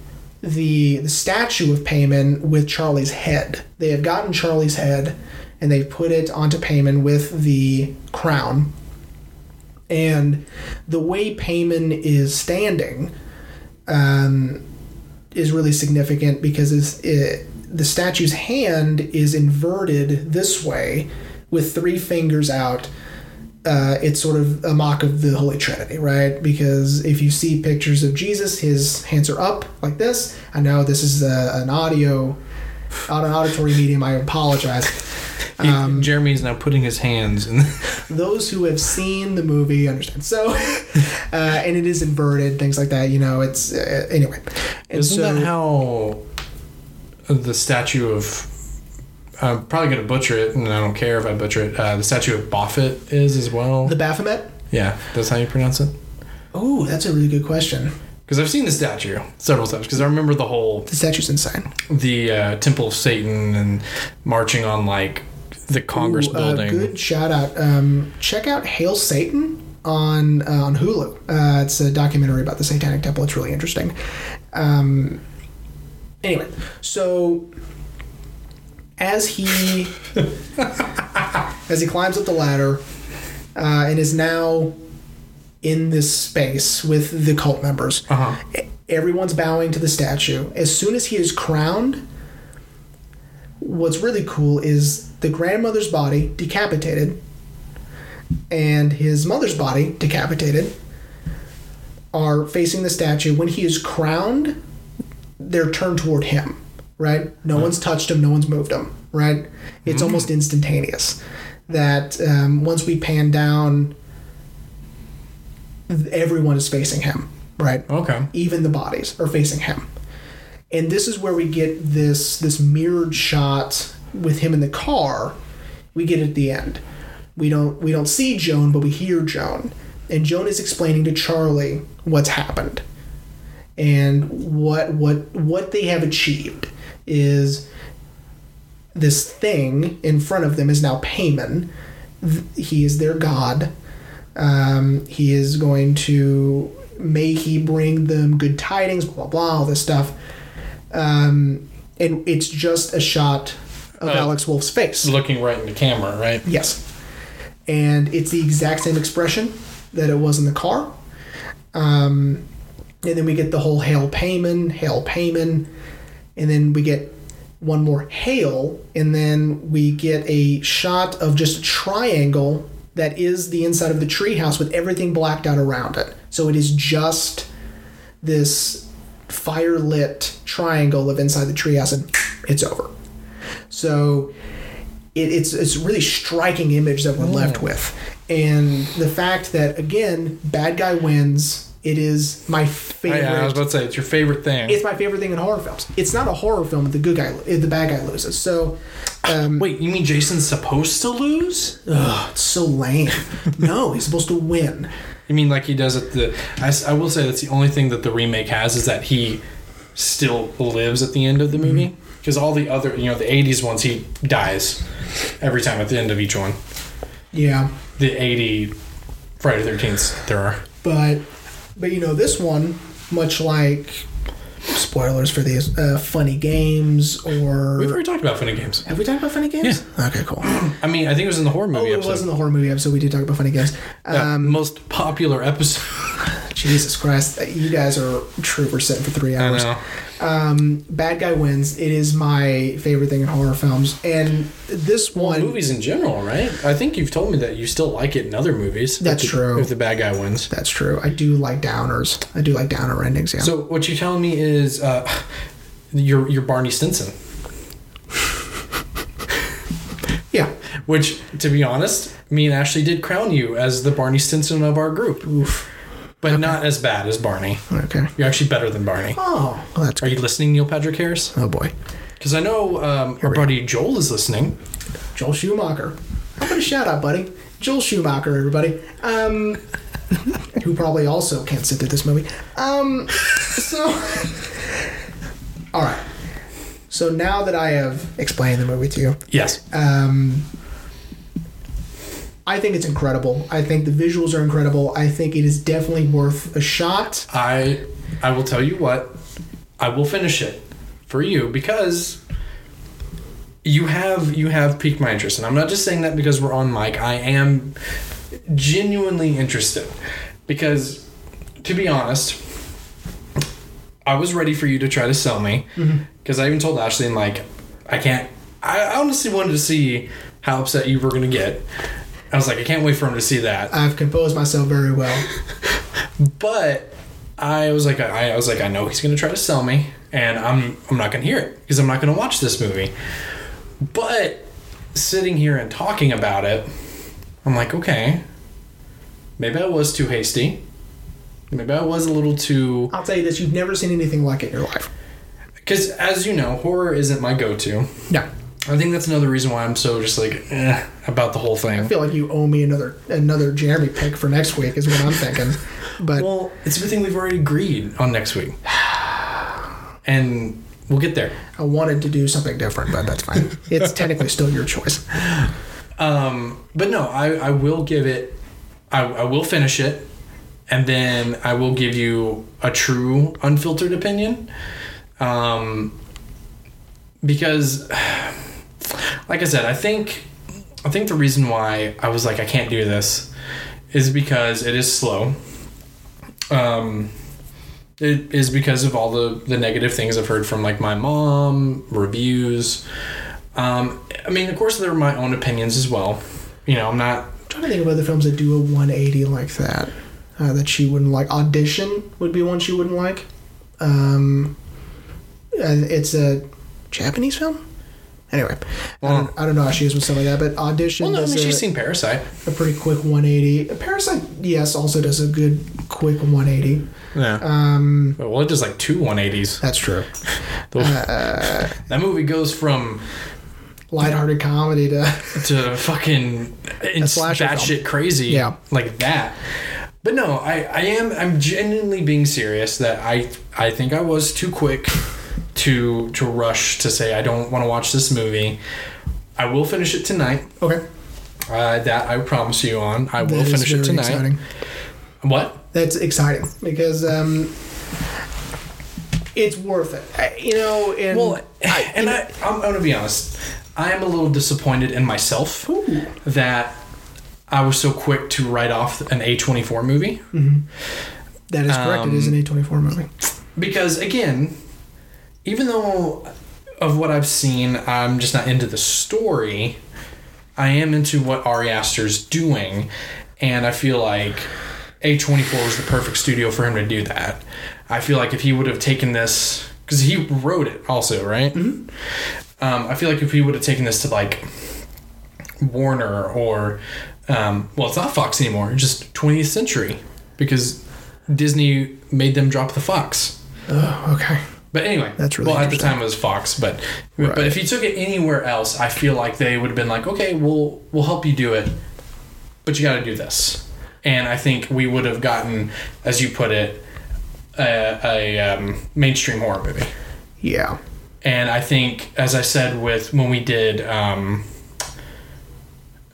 the the statue of Paimon with Charlie's head. They have gotten Charlie's head and they've put it onto Paimon with the crown. And the way Paimon is standing um, is really significant because it, the statue's hand is inverted this way with three fingers out uh, it's sort of a mock of the Holy Trinity, right? Because if you see pictures of Jesus, his hands are up like this. I know this is a, an audio, on an auditory medium. I apologize. Um, Jeremy's now putting his hands in. those who have seen the movie understand. So, uh, and it is inverted, things like that. You know, it's uh, anyway. And Isn't so, that how the statue of? I'm probably gonna butcher it, and I don't care if I butcher it. Uh, the statue of Baphomet is as well. the Baphomet? yeah, that's how you pronounce it. Oh, that's a really good question. Because I've seen the statue several times. Because I remember the whole The statue's insane. the uh, Temple of Satan and marching on like the Congress Ooh, uh, building. good shout out. Um, check out Hail Satan on uh, on Hulu. Uh, it's a documentary about the Satanic Temple. It's really interesting. Um, anyway, so as he as he climbs up the ladder uh, and is now in this space with the cult members, Uh-huh. everyone's bowing to the statue. As soon as he is crowned, what's really cool is the grandmother's body decapitated and his mother's body decapitated are facing the statue. When he is crowned they're turned toward him right? No one's touched him no one's moved him right? It's almost instantaneous that um, once we pan down everyone is facing him right? Okay. even the bodies are facing him. And this is where we get this this mirrored shot with him in the car we get at the end we don't we don't see joan but we hear joan and joan is explaining to charlie what's happened and what what what they have achieved is this thing in front of them is now Paimon. He is their god. Um, he is going to may he bring them good tidings, blah blah blah, all this stuff. Um, and it's just a shot of Uh, Alex Wolff's face. Looking right in the camera, right? Yes. And it's the exact same expression that it was in the car. Um, and then we get the whole Hail Paimon, Hail Paimon. And then we get one more Hail. And then we get a shot of just a triangle that is the inside of the treehouse with everything blacked out around it. So it is just this fire lit triangle of inside the treehouse, and it's over. So it, it's it's a really striking image that we're mm. left with, and the fact that again, bad guy wins. It is my Oh, favorite. yeah, I was about to say it's your favorite thing. it's my favorite thing in horror films. It's not a horror film the good guy, eh, the bad guy loses. So, um, Wait, you mean Jason's supposed to lose? ugh, it's so lame. no, he's supposed to win. You mean like he does at the? I will say that's the only thing that the remake has is that he still lives at the end of the movie. Mm-hmm. Because all the other, you know, the '80s ones, he dies every time at the end of each one. Yeah, The '80 Friday Thirteenth, there are. but but you know this one, much like spoilers for these uh, funny games or We've already talked about funny games. have we talked about funny games? yeah Okay, cool. I mean, I think it was in the horror movie. Oh, it episode. was in the horror movie episode. We did talk about funny games. Yeah, Um, most popular episode. Jesus Christ, you guys are troopers sitting for three I hours. know. Um, bad guy wins. It is my favorite thing in horror films, and this Well, one. movies in general, right? I think you've told me that you still like it in other movies. That's if the, true. If the bad guy wins. That's true. I do like downers. I do like downer endings. Yeah. So what you're telling me is uh, you're you're Barney Stinson, yeah. which, to be honest, me and Ashley did crown you as the Barney Stinson of our group, Oof. But not as bad as Barney. Okay. You're actually better than Barney. Oh, well, that's Are you listening, Neil Patrick Harris? Oh boy, Because I know um, our we buddy Joel is listening. Joel Schumacher. How about a shout out, buddy? Joel Schumacher, everybody. Um, who probably also can't sit through this movie. Um, so, all right. So now that I have explained the movie to you, Yes. Um, I think it's incredible. I think the visuals are incredible. I think it is definitely worth a shot. I I will tell you what. I will finish it for you because you have you have piqued my interest, and I'm not just saying that because we're on mic. I am genuinely interested because, to be honest, I was ready for you to try to sell me mm-hmm. because I even told Ashley, and like, I can't. I honestly wanted to see how upset you were going to get. I was like, I can't wait for him to see that. I've composed myself very well. But I was like, I, I was like, I know he's gonna try to sell me, and I'm I'm not gonna hear it because I'm not gonna watch this movie. But sitting here and talking about it, I'm like, okay, maybe I was too hasty. Maybe I was a little too I'll tell you this: you've never seen anything like it in your life. because, as you know, horror isn't my go-to. No, I think that's another reason why I'm so just like eh, about the whole thing. I feel like you owe me another another Jeremy pick for next week. Is what I'm thinking. But Well, it's a good thing we've already agreed on next week, and we'll get there. I wanted to do something different, but that's fine. It's technically still your choice. Um, but no, I, I will give it. I, I will finish it, and then I will give you a true unfiltered opinion. Um, because, like I said, I think I think the reason why I was like I can't do this is because it is slow. Um, it is because of all the the negative things I've heard from like my mom, reviews. Um, I mean, of course, there are my own opinions as well. You know, I'm not. I'm trying to think of other films that do a 180 like that. Uh, that she wouldn't like. Audition would be one she wouldn't like. Um, it's a Japanese film. Anyway, I, don't, I don't know how she is with stuff like that, but Audition Well, no, I does mean, a, she's seen Parasite. a pretty quick 180. Parasite, yes, also does a good quick 180. Yeah. Um, well, it does like two 180s. that's true. that movie goes from Lighthearted comedy to to fucking in slasher film. batshit crazy. Yeah. Like that. But no, I, I am I'm genuinely being serious that I I think I was too quick to to rush to say I don't want to watch this movie. I will finish it tonight. okay. Uh, that I promise you on. I will finish it tonight. exciting. What? That's exciting because um, it's worth it. I, you know, and Well, and I, I'm, I'm gonna be honest. I am a little disappointed in myself Ooh. that I was so quick to write off an A24 movie that is correct. it is Um, an A24 movie. because, again, even though of what I've seen, I'm just not into the story. I am into what Ari Aster's doing, and I feel like A24 was the perfect studio for him to do that. I feel like if he would have taken this, because he wrote it also, right? Um, I feel like if he would have taken this to like Warner or, um, well, it's not Fox anymore, it's just 20th Century, because Disney made them drop the Fox. Oh, okay. But anyway, That's really well at the time it was Fox, but Right. but if you took it anywhere else, I feel like they would have been like, okay, we'll we'll help you do it, but you got to do this. And I think we would have gotten, as you put it, a, a um, mainstream horror movie. Yeah. And I think, as I said with when we did um,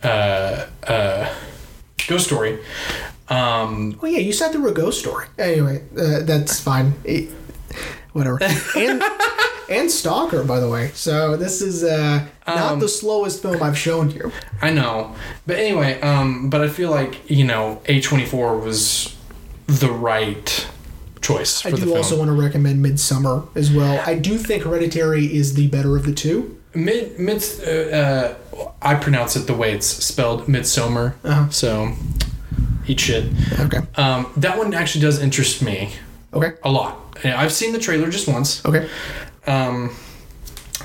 uh, uh, Ghost Story, um, Well, yeah, you sat through a ghost story. Anyway, uh, that's fine. It- whatever. And and Stalker, by the way. So this is uh, not Um, the slowest film I've shown you. I know, but anyway, um, but I feel like you know A twenty four was the right choice for I do also want to recommend Midsommar as well. I do think Hereditary is the better of the two. Mid mid, uh, uh, I pronounce it the way it's spelled, midsommar. Uh-huh. So, eat shit. Okay. Um, that one actually does interest me Okay. a lot. Yeah, I've seen the trailer just once. Okay. Um,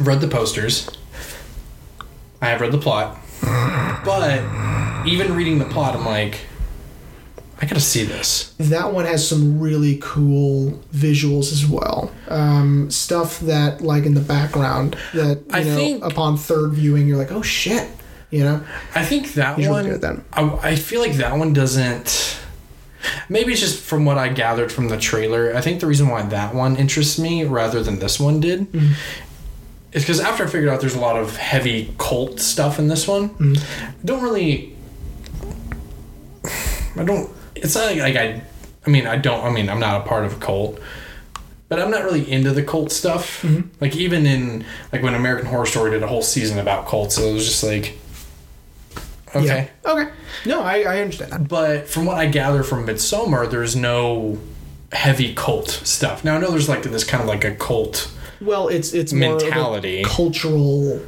I've read the posters. I have read the plot, but even reading the plot, I'm like, I gotta see this. That one has some really cool visuals as well. Um, stuff that, like in the background, that you I know, think- upon third viewing, you're like, oh shit, you know. I think that one. good that. I, I feel like that one doesn't. Maybe it's just from what I gathered from the trailer. I think the reason why that one interests me rather than this one did Mm-hmm. is because after I figured out there's a lot of heavy cult stuff in this one, Mm-hmm. I don't really. I don't. It's not like, like I. I mean, I don't. I mean, I'm not a part of a cult. But I'm not really into the cult stuff. Mm-hmm. Like even in like when American Horror Story did a whole season about cults, it was just like, okay. Yeah. Okay. No, I, I understand that. But from what I gather from Midsommar, there's no heavy cult stuff. Now I know there's like this kind of like a cult. Well, it's it's more of a Mentality. cultural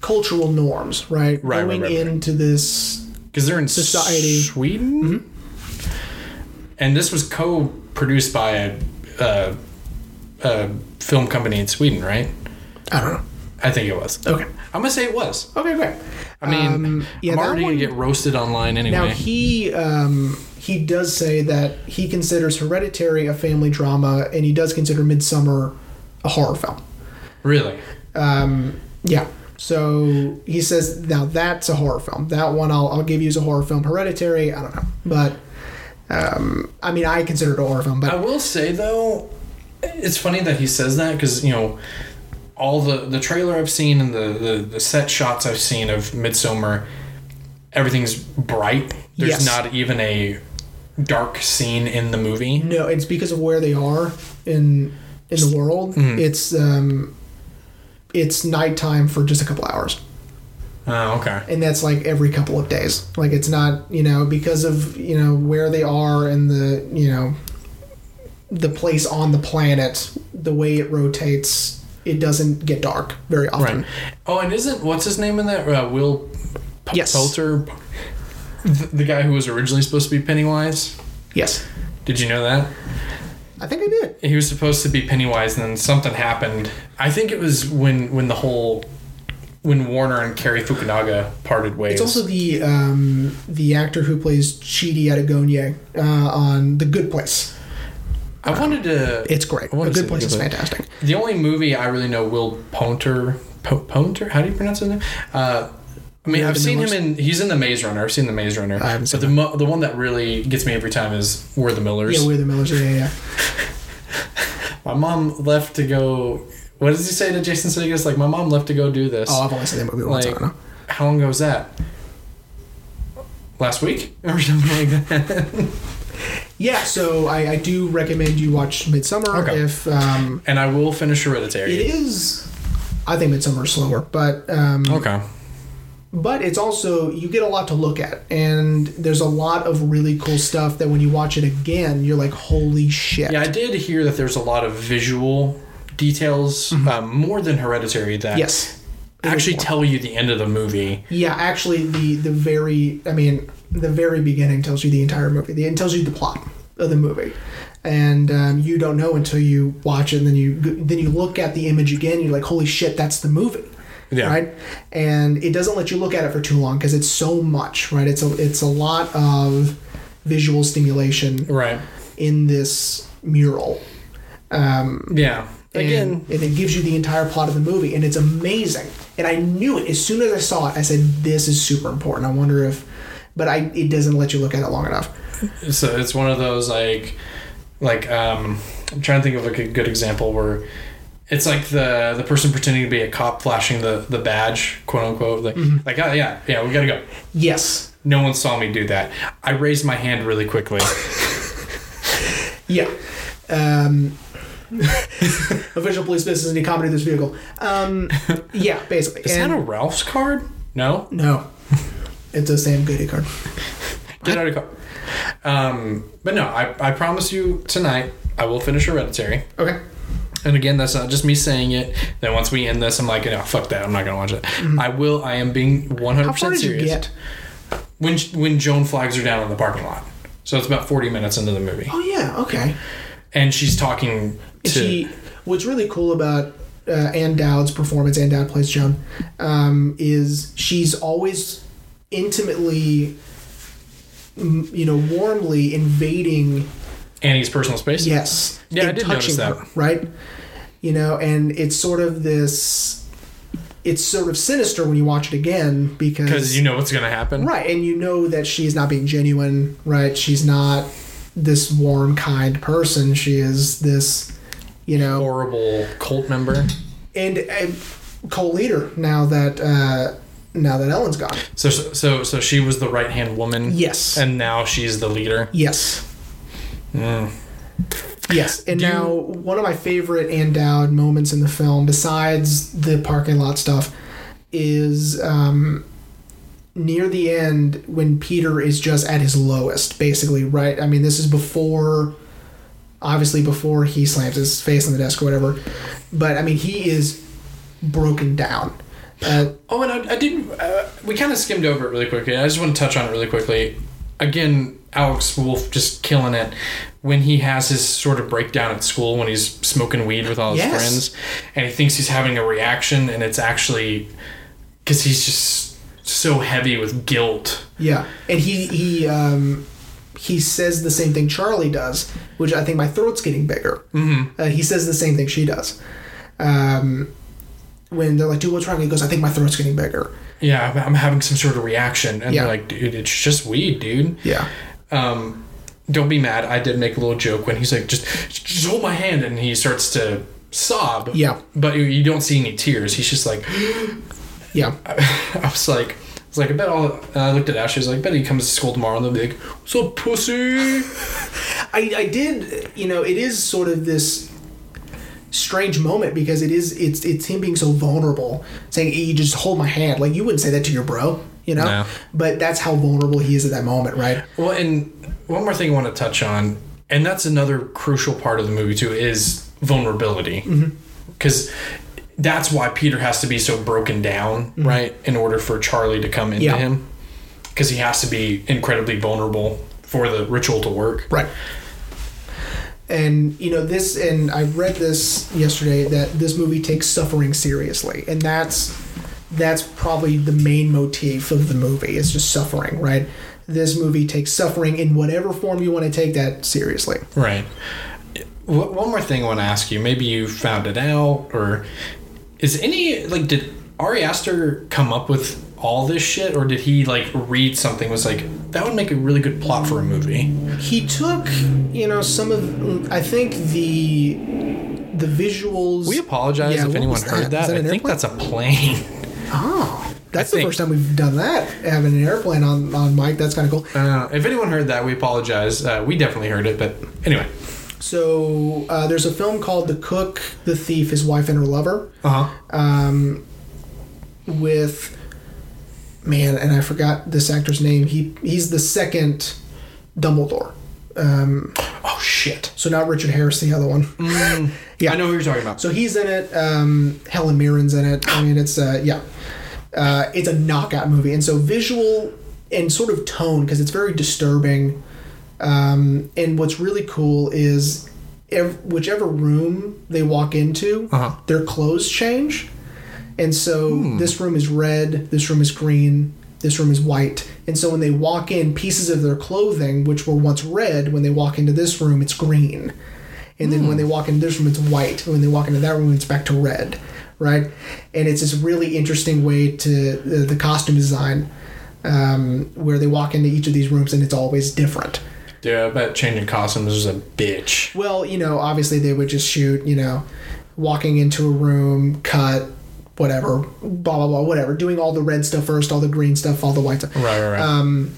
cultural norms, right? Right, Going right, right, right. into this because they're in Society. Sweden, mm-hmm. and this was co-produced by a, a, a film company in Sweden, right? I don't know. I think it was. Okay. I'm gonna say it was. Okay, great. I mean, Um, yeah, I'm already one- gonna get roasted online anyway. Now he um, he does say that he considers Hereditary a family drama, and he does consider Midsommar a horror film. really? Um, yeah. So he says now that's a horror film. That one I'll, I'll give you as a horror film. Hereditary, I don't know, but um, I mean I consider it a horror film. But I will say though, it's funny that he says that because you know all the the trailer I've seen and the, the the set shots I've seen of Midsommar, everything's bright. There's Yes. not even a dark scene in the movie. no, it's because of where they are in in the world. Mm-hmm. It's um, it's nighttime for just a couple hours. Oh, okay. and that's like every couple of days like it's not you know because of you know where they are and the you know the place on the planet the way it rotates it doesn't get dark very often Right. Oh, and isn't what's his name in that? Uh, Will P- Yes. Poulter, the, the guy who was originally supposed to be Pennywise. yes Did you know that? i think i did he was supposed to be Pennywise, and then something happened. I think it was when when the whole when Warner and Cary Fukunaga parted ways. it's also the um the actor who plays chidi Anagonye, uh on the good place I wanted to. it's great the good place is fantastic The only movie I really know Will Pointer. Po- Pointer? How do you pronounce his name? Uh, I mean, I've seen him in. He's in the Maze Runner. I've seen the Maze Runner. I haven't but the mo- the one that really gets me every time is We're the Millers. yeah we're the millers yeah yeah, yeah. my mom left to go. What does he say to Jason Sudeikis? Like, my mom left to go do this. oh i've only seen that movie once i don't know How long ago was that? Last week or something like that. Yeah so i i do recommend you watch midsommar Okay. if um and I will finish Hereditary. It is. I think Midsommar is slower, but um, Okay. but it's also you get a lot to look at, and there's a lot of really cool stuff that when you watch it again, you're like, holy shit! Yeah, I did hear that there's a lot of visual details, um, more than Hereditary, that Mm-hmm. yes, actually tell you the end of the movie. Yeah, actually, the the very I mean the very beginning tells you the entire movie. The, it tells you the plot of the movie, and um, you don't know until you watch it. And then you then you look at the image again. You're like, holy shit, that's the movie. Yeah. right and it doesn't let you look at it for too long because it's so much right it's a it's a lot of visual stimulation Right. in this mural um Yeah. Again, and, and it gives you the entire plot of the movie and it's amazing and i knew it as soon as i saw it i said this is super important i wonder if but i it doesn't let you look at it long enough so it's one of those like, like um, I'm trying to think of like a good example where it's like the the person pretending to be a cop flashing the the badge, quote unquote, like Mm-hmm. like oh yeah yeah we gotta go. yes No one saw me do that. I raised my hand really quickly. yeah um official police business any comedy this vehicle um yeah basically Is And- that a Ralph's card? No. No. It's a Sam Goody card. Get out of car. Um, but no, I, I promise you tonight I will finish Hereditary. Okay. And again, that's not just me saying it. Then once we end this, I'm like, no, fuck that. I'm not gonna watch it. I will. I am being 100 How far percent serious. get? When when Joan flags her down in the parking lot, so it's about 40 minutes into the movie, Oh yeah. Okay. And she's talking to. she. What's really cool about uh, Ann Dowd's performance, Ann Dowd plays Joan, um, is she's always intimately, you know, warmly invading. Annie's personal space. Yes. Yeah, I did notice that. her, right? You know, and it's sort of this. It's sort of sinister when you watch it again because Because you know what's gonna happen. Right, and you know that she's not being genuine, right? She's not this warm, kind person. She is this, you know, Horrible cult member. and a co-leader now that uh, now that Ellen's gone. So so so she was the right hand woman. Yes. And now she's the leader. Yes. Mm. Yes, and Do you- now one of my favorite Dowd moments in the film, besides the parking lot stuff, is um, near the end when Peter is just at his lowest, basically. Right? I mean, this is before, obviously, before he slams his face on the desk or whatever. But I mean, he is broken down. Uh, Oh, and I, I did. Uh, we kind of skimmed over it really quickly. I just want to touch on it really quickly. Again, Alex Wolff just killing it when he has his sort of breakdown at school when he's smoking weed with all his Yes. friends, and he thinks he's having a reaction, and it's actually because he's just so heavy with guilt. yeah, and he he um, he says the same thing Charlie does, which I think my throat's getting bigger. Mm-hmm. Uh, he says the same thing she does. Um, when they're like, "Dude, what's wrong?" He goes, "I think my throat's getting bigger." Yeah, I'm- having some sort of reaction, and Yeah. they're like, "Dude, it's just weed, dude." Yeah, um, don't be mad. I did make a little joke when he's like, just, just hold my hand, and he starts to sob. Yeah. But you don't see any tears. He's just like, yeah, I was like, I was like, I bet all. And I looked at Ashley. I was like, I bet he comes to school tomorrow, and they'll be like, "What's up, pussy?" I, I did you know it is sort of this strange moment because it is it's it's him being so vulnerable saying you just hold my hand like you wouldn't say that to your bro you know No. but that's how vulnerable he is at that moment right well, and one more thing I want to touch on, and that's another crucial part of the movie too, is vulnerability, mm-hmm. because. That's why Peter has to be so broken down, mm-hmm. right? In order for Charlie to come into Yeah. him. Because he has to be incredibly vulnerable for the ritual to work. right and you know this and i read this yesterday that this movie takes suffering seriously and that's that's probably the main motif of the movie it's just suffering right this movie takes suffering in whatever form you want to take that seriously Right. One more thing I want to ask you. Maybe you found it out, or is any like did Ari Aster come up with all this shit, or did he like read something was like that would make a really good plot for a movie? he took you know some of i think the the visuals We apologize Yeah, if anyone that? heard that. that I think airplane? that's a plane. oh that's the first time we've done that having an airplane on on mic that's kind of cool Uh, if anyone heard that, we apologize. Uh, we definitely heard it, but anyway. So uh, there's a film called the cook the thief his wife and her lover Uh huh. um, with man and i forgot this actor's name he he's the second dumbledore um, Oh shit. so not richard harris the other one Yeah. I know who you're talking about. So he's in it. Um, Helen Mirren's in it. I mean, it's uh, yeah, uh, it's a knockout movie, and so visual and sort of tone because it's very disturbing. Um, and what's really cool is, ev- whichever room they walk into, Uh-huh. their clothes change, and so this room is red, this room is green, this room is white, and so when they walk in, pieces of their clothing, which were once red, when they walk into this room, it's green. And then when they walk into this room it's white. And when they walk into that room it's back to red right? And it's this really interesting way to the, the costume design um, where they walk into each of these rooms and it's always different Dude, I bet changing costumes is a bitch. well you know obviously they would just shoot you know walking into a room cut whatever blah blah blah whatever doing all the red stuff first all the green stuff all the white stuff Right, right, right. Um,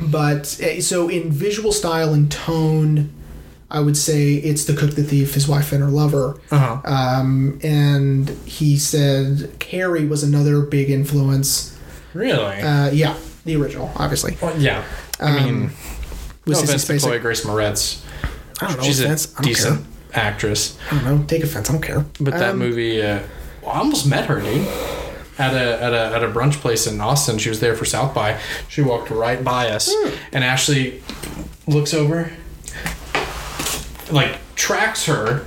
but uh, so in visual style and tone i would say it's the cook the thief his wife and her lover uh huh. um, and he said Carrie was another big influence. really? Uh, yeah, the original, obviously. well, yeah. I um, mean, With no offense to Chloe Grace Moretz. I don't know. She's a offense. I don't decent actress. I don't know. Take offense. I don't care. But that Um, movie, uh, well, I almost met her, dude. At a, at, a, at a brunch place in Austin. She was there for South by. She walked right by us. Hmm. And Ashley looks over, like, tracks her.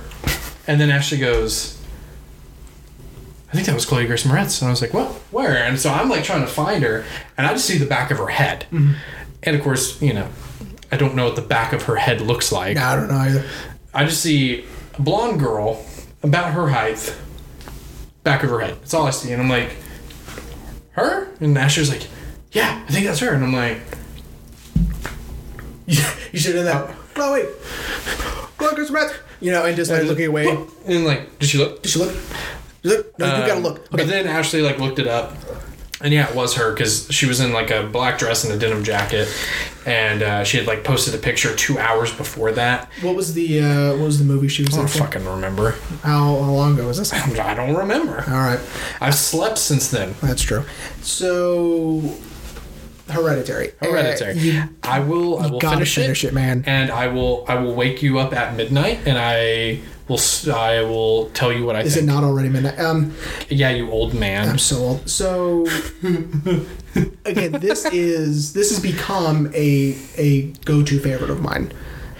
And then Ashley goes, I think that was Chloe Grace Moretz. And I was like, what? Where? And so I'm like trying to find her. And I just see the back of her head. Mm-hmm. And of course, you know, I don't know what the back of her head looks like. Nah, I don't know either. I just see a blonde girl about her height, back of her head. That's all I see. And I'm like, her? And Asher's like, yeah, I think that's her. And I'm like, You should have done that. No, wait. Look, it's Matt. You know, and just like looking away. and like, did she look? Did she look? Did you look? No, you gotta Um, look. Okay. But then Ashley like looked it up. And yeah, it was her because she was in like a black dress and a denim jacket, and uh, she had like posted a picture two hours before that. what was the uh, what was the movie she was in? I don't fucking remember. How, how long ago was this? I don't remember. All right. I've slept since then. That's true. So Hereditary. Hereditary. Uh, you I will. I will finish, finish it, man. and I will. I will wake you up at midnight, and I will. I will tell you what I is it not already midnight? Um, yeah, you old man. I'm so old. So again, this is this has become a a go to favorite of mine.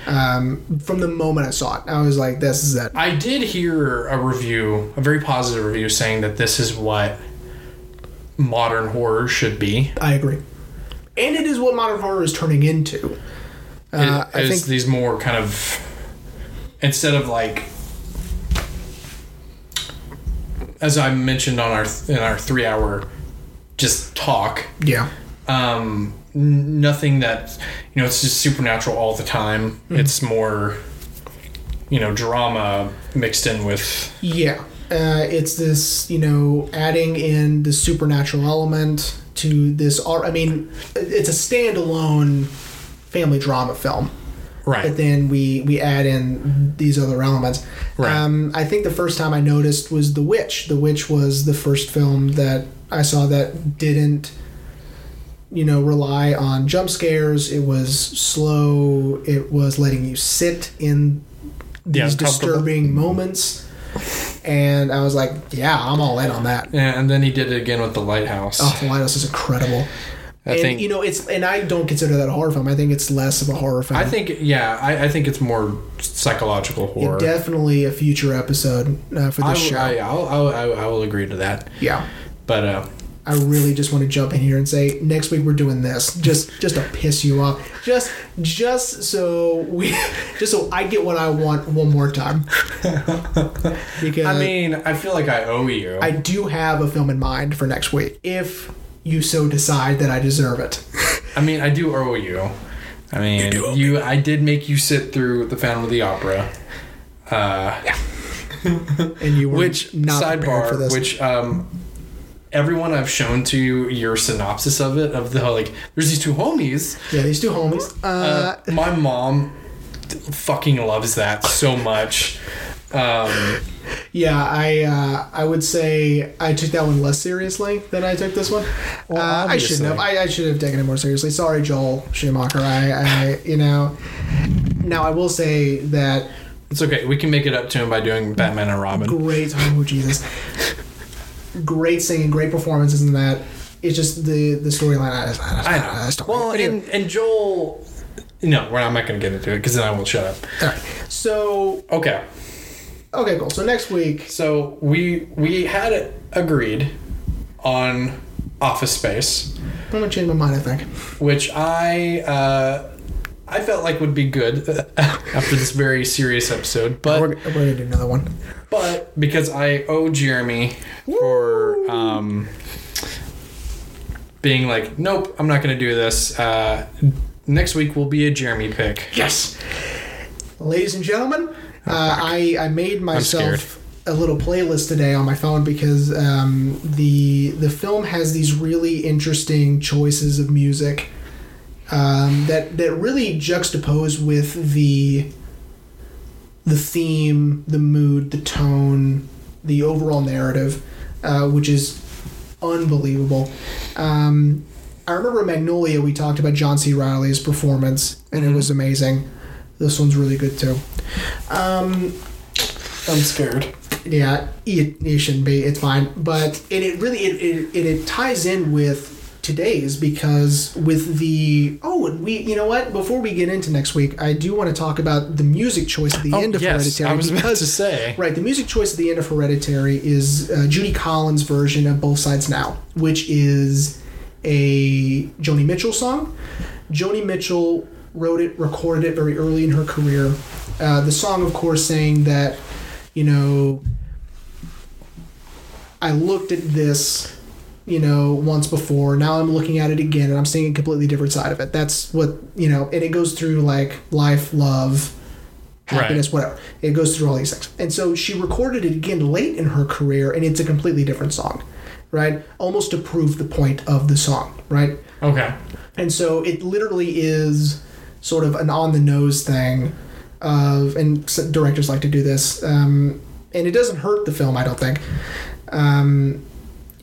Um, from the moment I saw it, I was like, "This is it." I did hear a review, a very positive review, saying that this is what modern horror should be. I agree, and it is what modern horror is turning into. Uh, It I think these more kind of instead of like as I mentioned on our in our three hour just talk. yeah, Um, nothing that you know. It's just supernatural all the time. Mm-hmm. It's more you know drama mixed in with yeah. Uh, it's this, you know, adding in the supernatural element to this. I mean, it's a standalone family drama film. right. but then we we add in these other elements. Right. Um, I think the first time I noticed was The Witch. The Witch was the first film that I saw that didn't, you know, rely on jump scares. It was slow. It was letting you sit in these comfortable. disturbing moments. And I was like, yeah, I'm all in on that. Yeah, and then he did it again with the lighthouse. Oh, The Lighthouse is incredible. I and think you know, it's and I don't consider that a horror film. I think it's less of a horror film. I think yeah, I, I think it's more psychological horror. definitely a future episode uh, for I, this will- show. I, I'll, I'll, I, I will agree to that. yeah, But uh, I really just want to jump in here and say next week we're doing this just just to piss you off, just just so we just so I get what I want one more time. because I mean, I feel like I owe you. I do have a film in mind for next week if you so decide that I deserve it. I mean, I do owe you. I mean, you, I did make you sit through the Phantom of the Opera. Uh, And you were which not prepared for sidebar? this. Which um, everyone I've shown to your synopsis of it of the like, there's these two homies. yeah, these two homies. Uh, Uh, my mom fucking loves that so much. Um, Yeah, I uh, I would say I took that one less seriously than I took this one. Well, uh, I shouldn't have. I, I should have taken it more seriously. Sorry, Joel Schumacher. I, I you know. Now I will say that it's okay. We can make it up to him by doing Batman and Robin. great. Oh Jesus, great singing, great performances in that. It's just the the storyline. I, just- I, just- I I know. just don't Well, like and, and Joel. No, we're not, I'm not going to get into it because then I won't shut up. All right. So Okay, okay, cool. So next week, so we we had it agreed on Office Space, I'm gonna change my mind. I think. which I uh, I felt like would be good after this very serious episode, but We're, we're gonna do another one. but because I owe Jeremy for um, being like, nope, I'm not going to do this. Uh, next week will be a Jeremy pick. Yes. Ladies and gentlemen, uh, I, I made myself a little playlist today on my phone because um, the the film has these really interesting choices of music um, that that really juxtapose with the the theme, the mood, the tone, the overall narrative, uh, which is unbelievable. Um, I remember Magnolia. We talked about John C. Reilly's performance, and it was amazing. This one's really good too. Um, I'm scared. yeah, you, it shouldn't be. It's fine, but and it really it, it, it, it ties in with today's because with the oh and we you know what before we get into next week I do want to talk about the music choice at the end of Oh, yes, Hereditary I was about to say. Right, the music choice at the end of Hereditary is uh, Judy Collins' version of Both Sides Now, which is a Joni Mitchell song. Joni Mitchell wrote it, recorded it very early in her career. Uh, the song, of course, saying that, you know, I looked at this, you know, once before. Now I'm looking at it again, and I'm seeing a completely different side of it. That's what you know, and it goes through like life, love, happiness, whatever. It goes through all these things. And so she recorded it again late in her career, and it's a completely different song, right? Almost to prove the point of the song, right? Okay. And so it literally is sort of an on the nose thing of, and directors like to do this, um, and it doesn't hurt the film, I don't think. Um,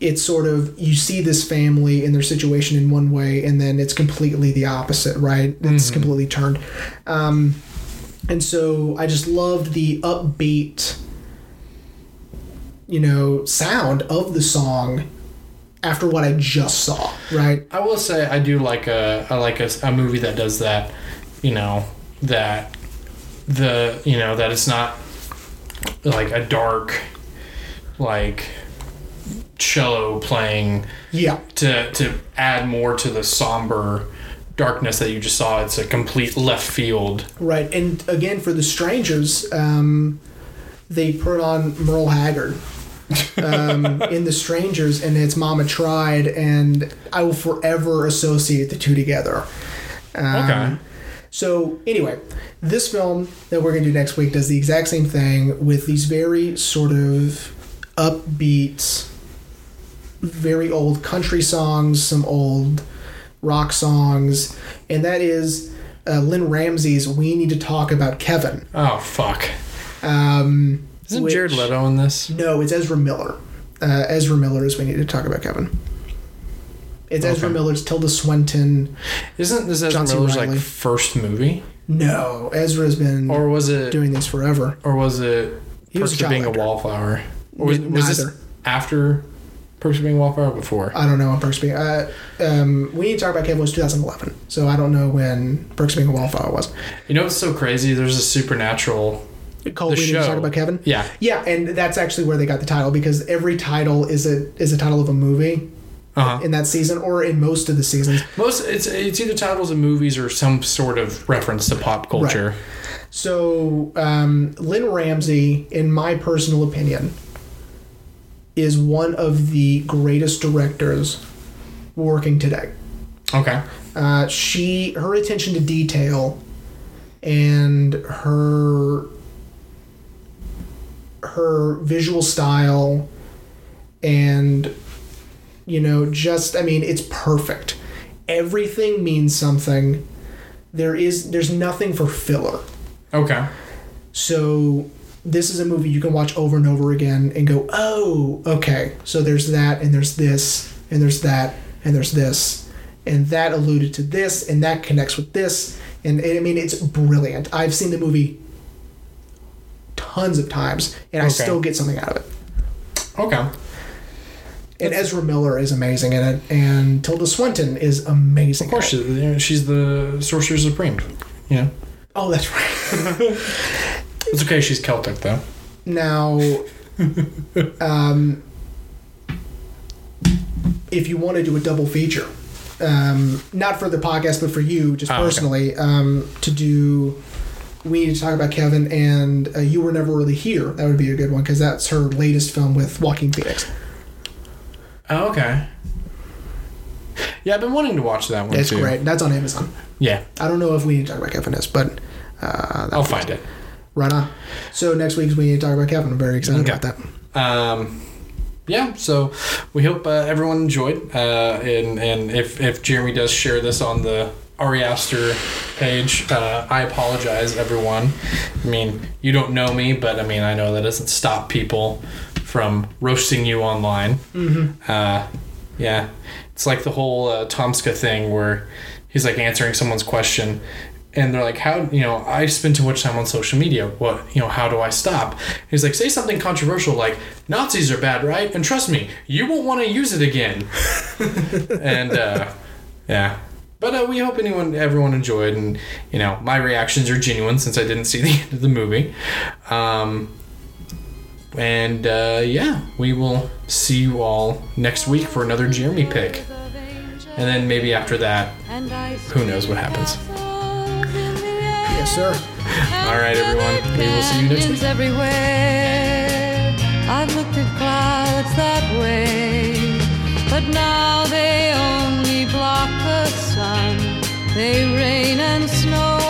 it's sort of you see this family and their situation in one way, and then it's completely the opposite, right? It's completely turned. Um, and so I just loved the upbeat, you know, sound of the song after what I just saw, right? I will say I do like a I like a, a movie that does that. You know that the you know that it's not like a dark like cello playing Yeah. to to add more to the somber darkness that you just saw. It's a complete left field. Right, and again for the strangers, um, they put on Merle Haggard um, in the strangers, and it's Mama Tried, and I will forever associate the two together. Um, Okay. So anyway, this film that we're gonna do next week does the exact same thing with these very sort of upbeat, very old country songs, some old rock songs, and that is uh, Lynne Ramsay's "We Need to Talk About Kevin." Oh fuck! Um, Isn't which- Jared Leto in this? No, it's Ezra Miller. Uh, Ezra Miller is "We Need to Talk About Kevin." It's Ezra Miller's Tilda Swinton. Isn't this Ezra John C. Miller's like first movie, No, Ezra's been or was it, doing this forever. or was it He was a Being a. Wallflower? Or was, was this after Perks of Being a Wallflower? Before? I don't know when Perks of Being. Uh, um, we need to talk about Kevin was 2011, so I don't know when Perks of Being a Wallflower was. You know what's so crazy? There's a supernatural. Called The We Need to show. Talk About Kevin. Yeah. Yeah, and that's actually where they got the title because every title is a is a title of a movie Uh huh. in that season or in most of the seasons. Most it's it's either titles of movies or some sort of reference to pop culture. So, um, Lynne Ramsay, in my personal opinion, is one of the greatest directors working today. Okay. Uh, she, her attention to detail, and her her visual style, and you know, just I mean, it's perfect. Everything means something. There is there's nothing for filler. Okay. So this is a movie you can watch over and over again and go, oh, okay. So there's that, and there's this, and there's that, and there's this, and that alluded to this, and that connects with this, and I mean it's brilliant. I've seen the movie tons of times, and I Okay. still get something out of it. Okay. And Ezra Miller is amazing in it, and Tilda Swinton is amazing. Of course, in it. you know, she's the sorcerer supreme. You know, Oh, that's right. it's okay. She's Celtic though. Now, um, if you want to do a double feature, um, not for the podcast, but for you, just Oh, okay. personally, um, to do, we need to talk about Kevin and uh, You Were Never Really Here. That would be a good one because that's her latest film with Joaquin Phoenix. Oh, okay. Yeah, I've been wanting to watch that one It's too. great. That's on Amazon. Yeah, I don't know if we need to talk about Kevin is, but uh, I'll find it. Right on. So next week's we need to talk about Kevin. I'm very excited Okay. about that. Um, yeah, so we hope uh, everyone enjoyed. Uh, and and if, if Jeremy does share this on the Ari Aster page, uh, I apologize, everyone. I mean, you don't know me, but I mean, I know that doesn't stop people from roasting you online. Mm-hmm. Uh, yeah, it's like the whole uh, Tomska thing where he's like answering someone's question. And they're like, how, you know, I spend too much time on social media. What, you know, how do I stop? He's like, say something controversial like, Nazis are bad, right? And trust me, you won't want to use it again. and, uh, yeah. But uh, we hope anyone, everyone enjoyed. And, you know, my reactions are genuine since I didn't see the end of the movie. Um, and, uh, yeah, we will see you all next week for another Jeremy pick. And then maybe after that, Who knows what happens? Yes, sir. All right, everyone. We will see you next week. Everywhere. I've looked at clouds that way, but now they only block the sun. They rain and snow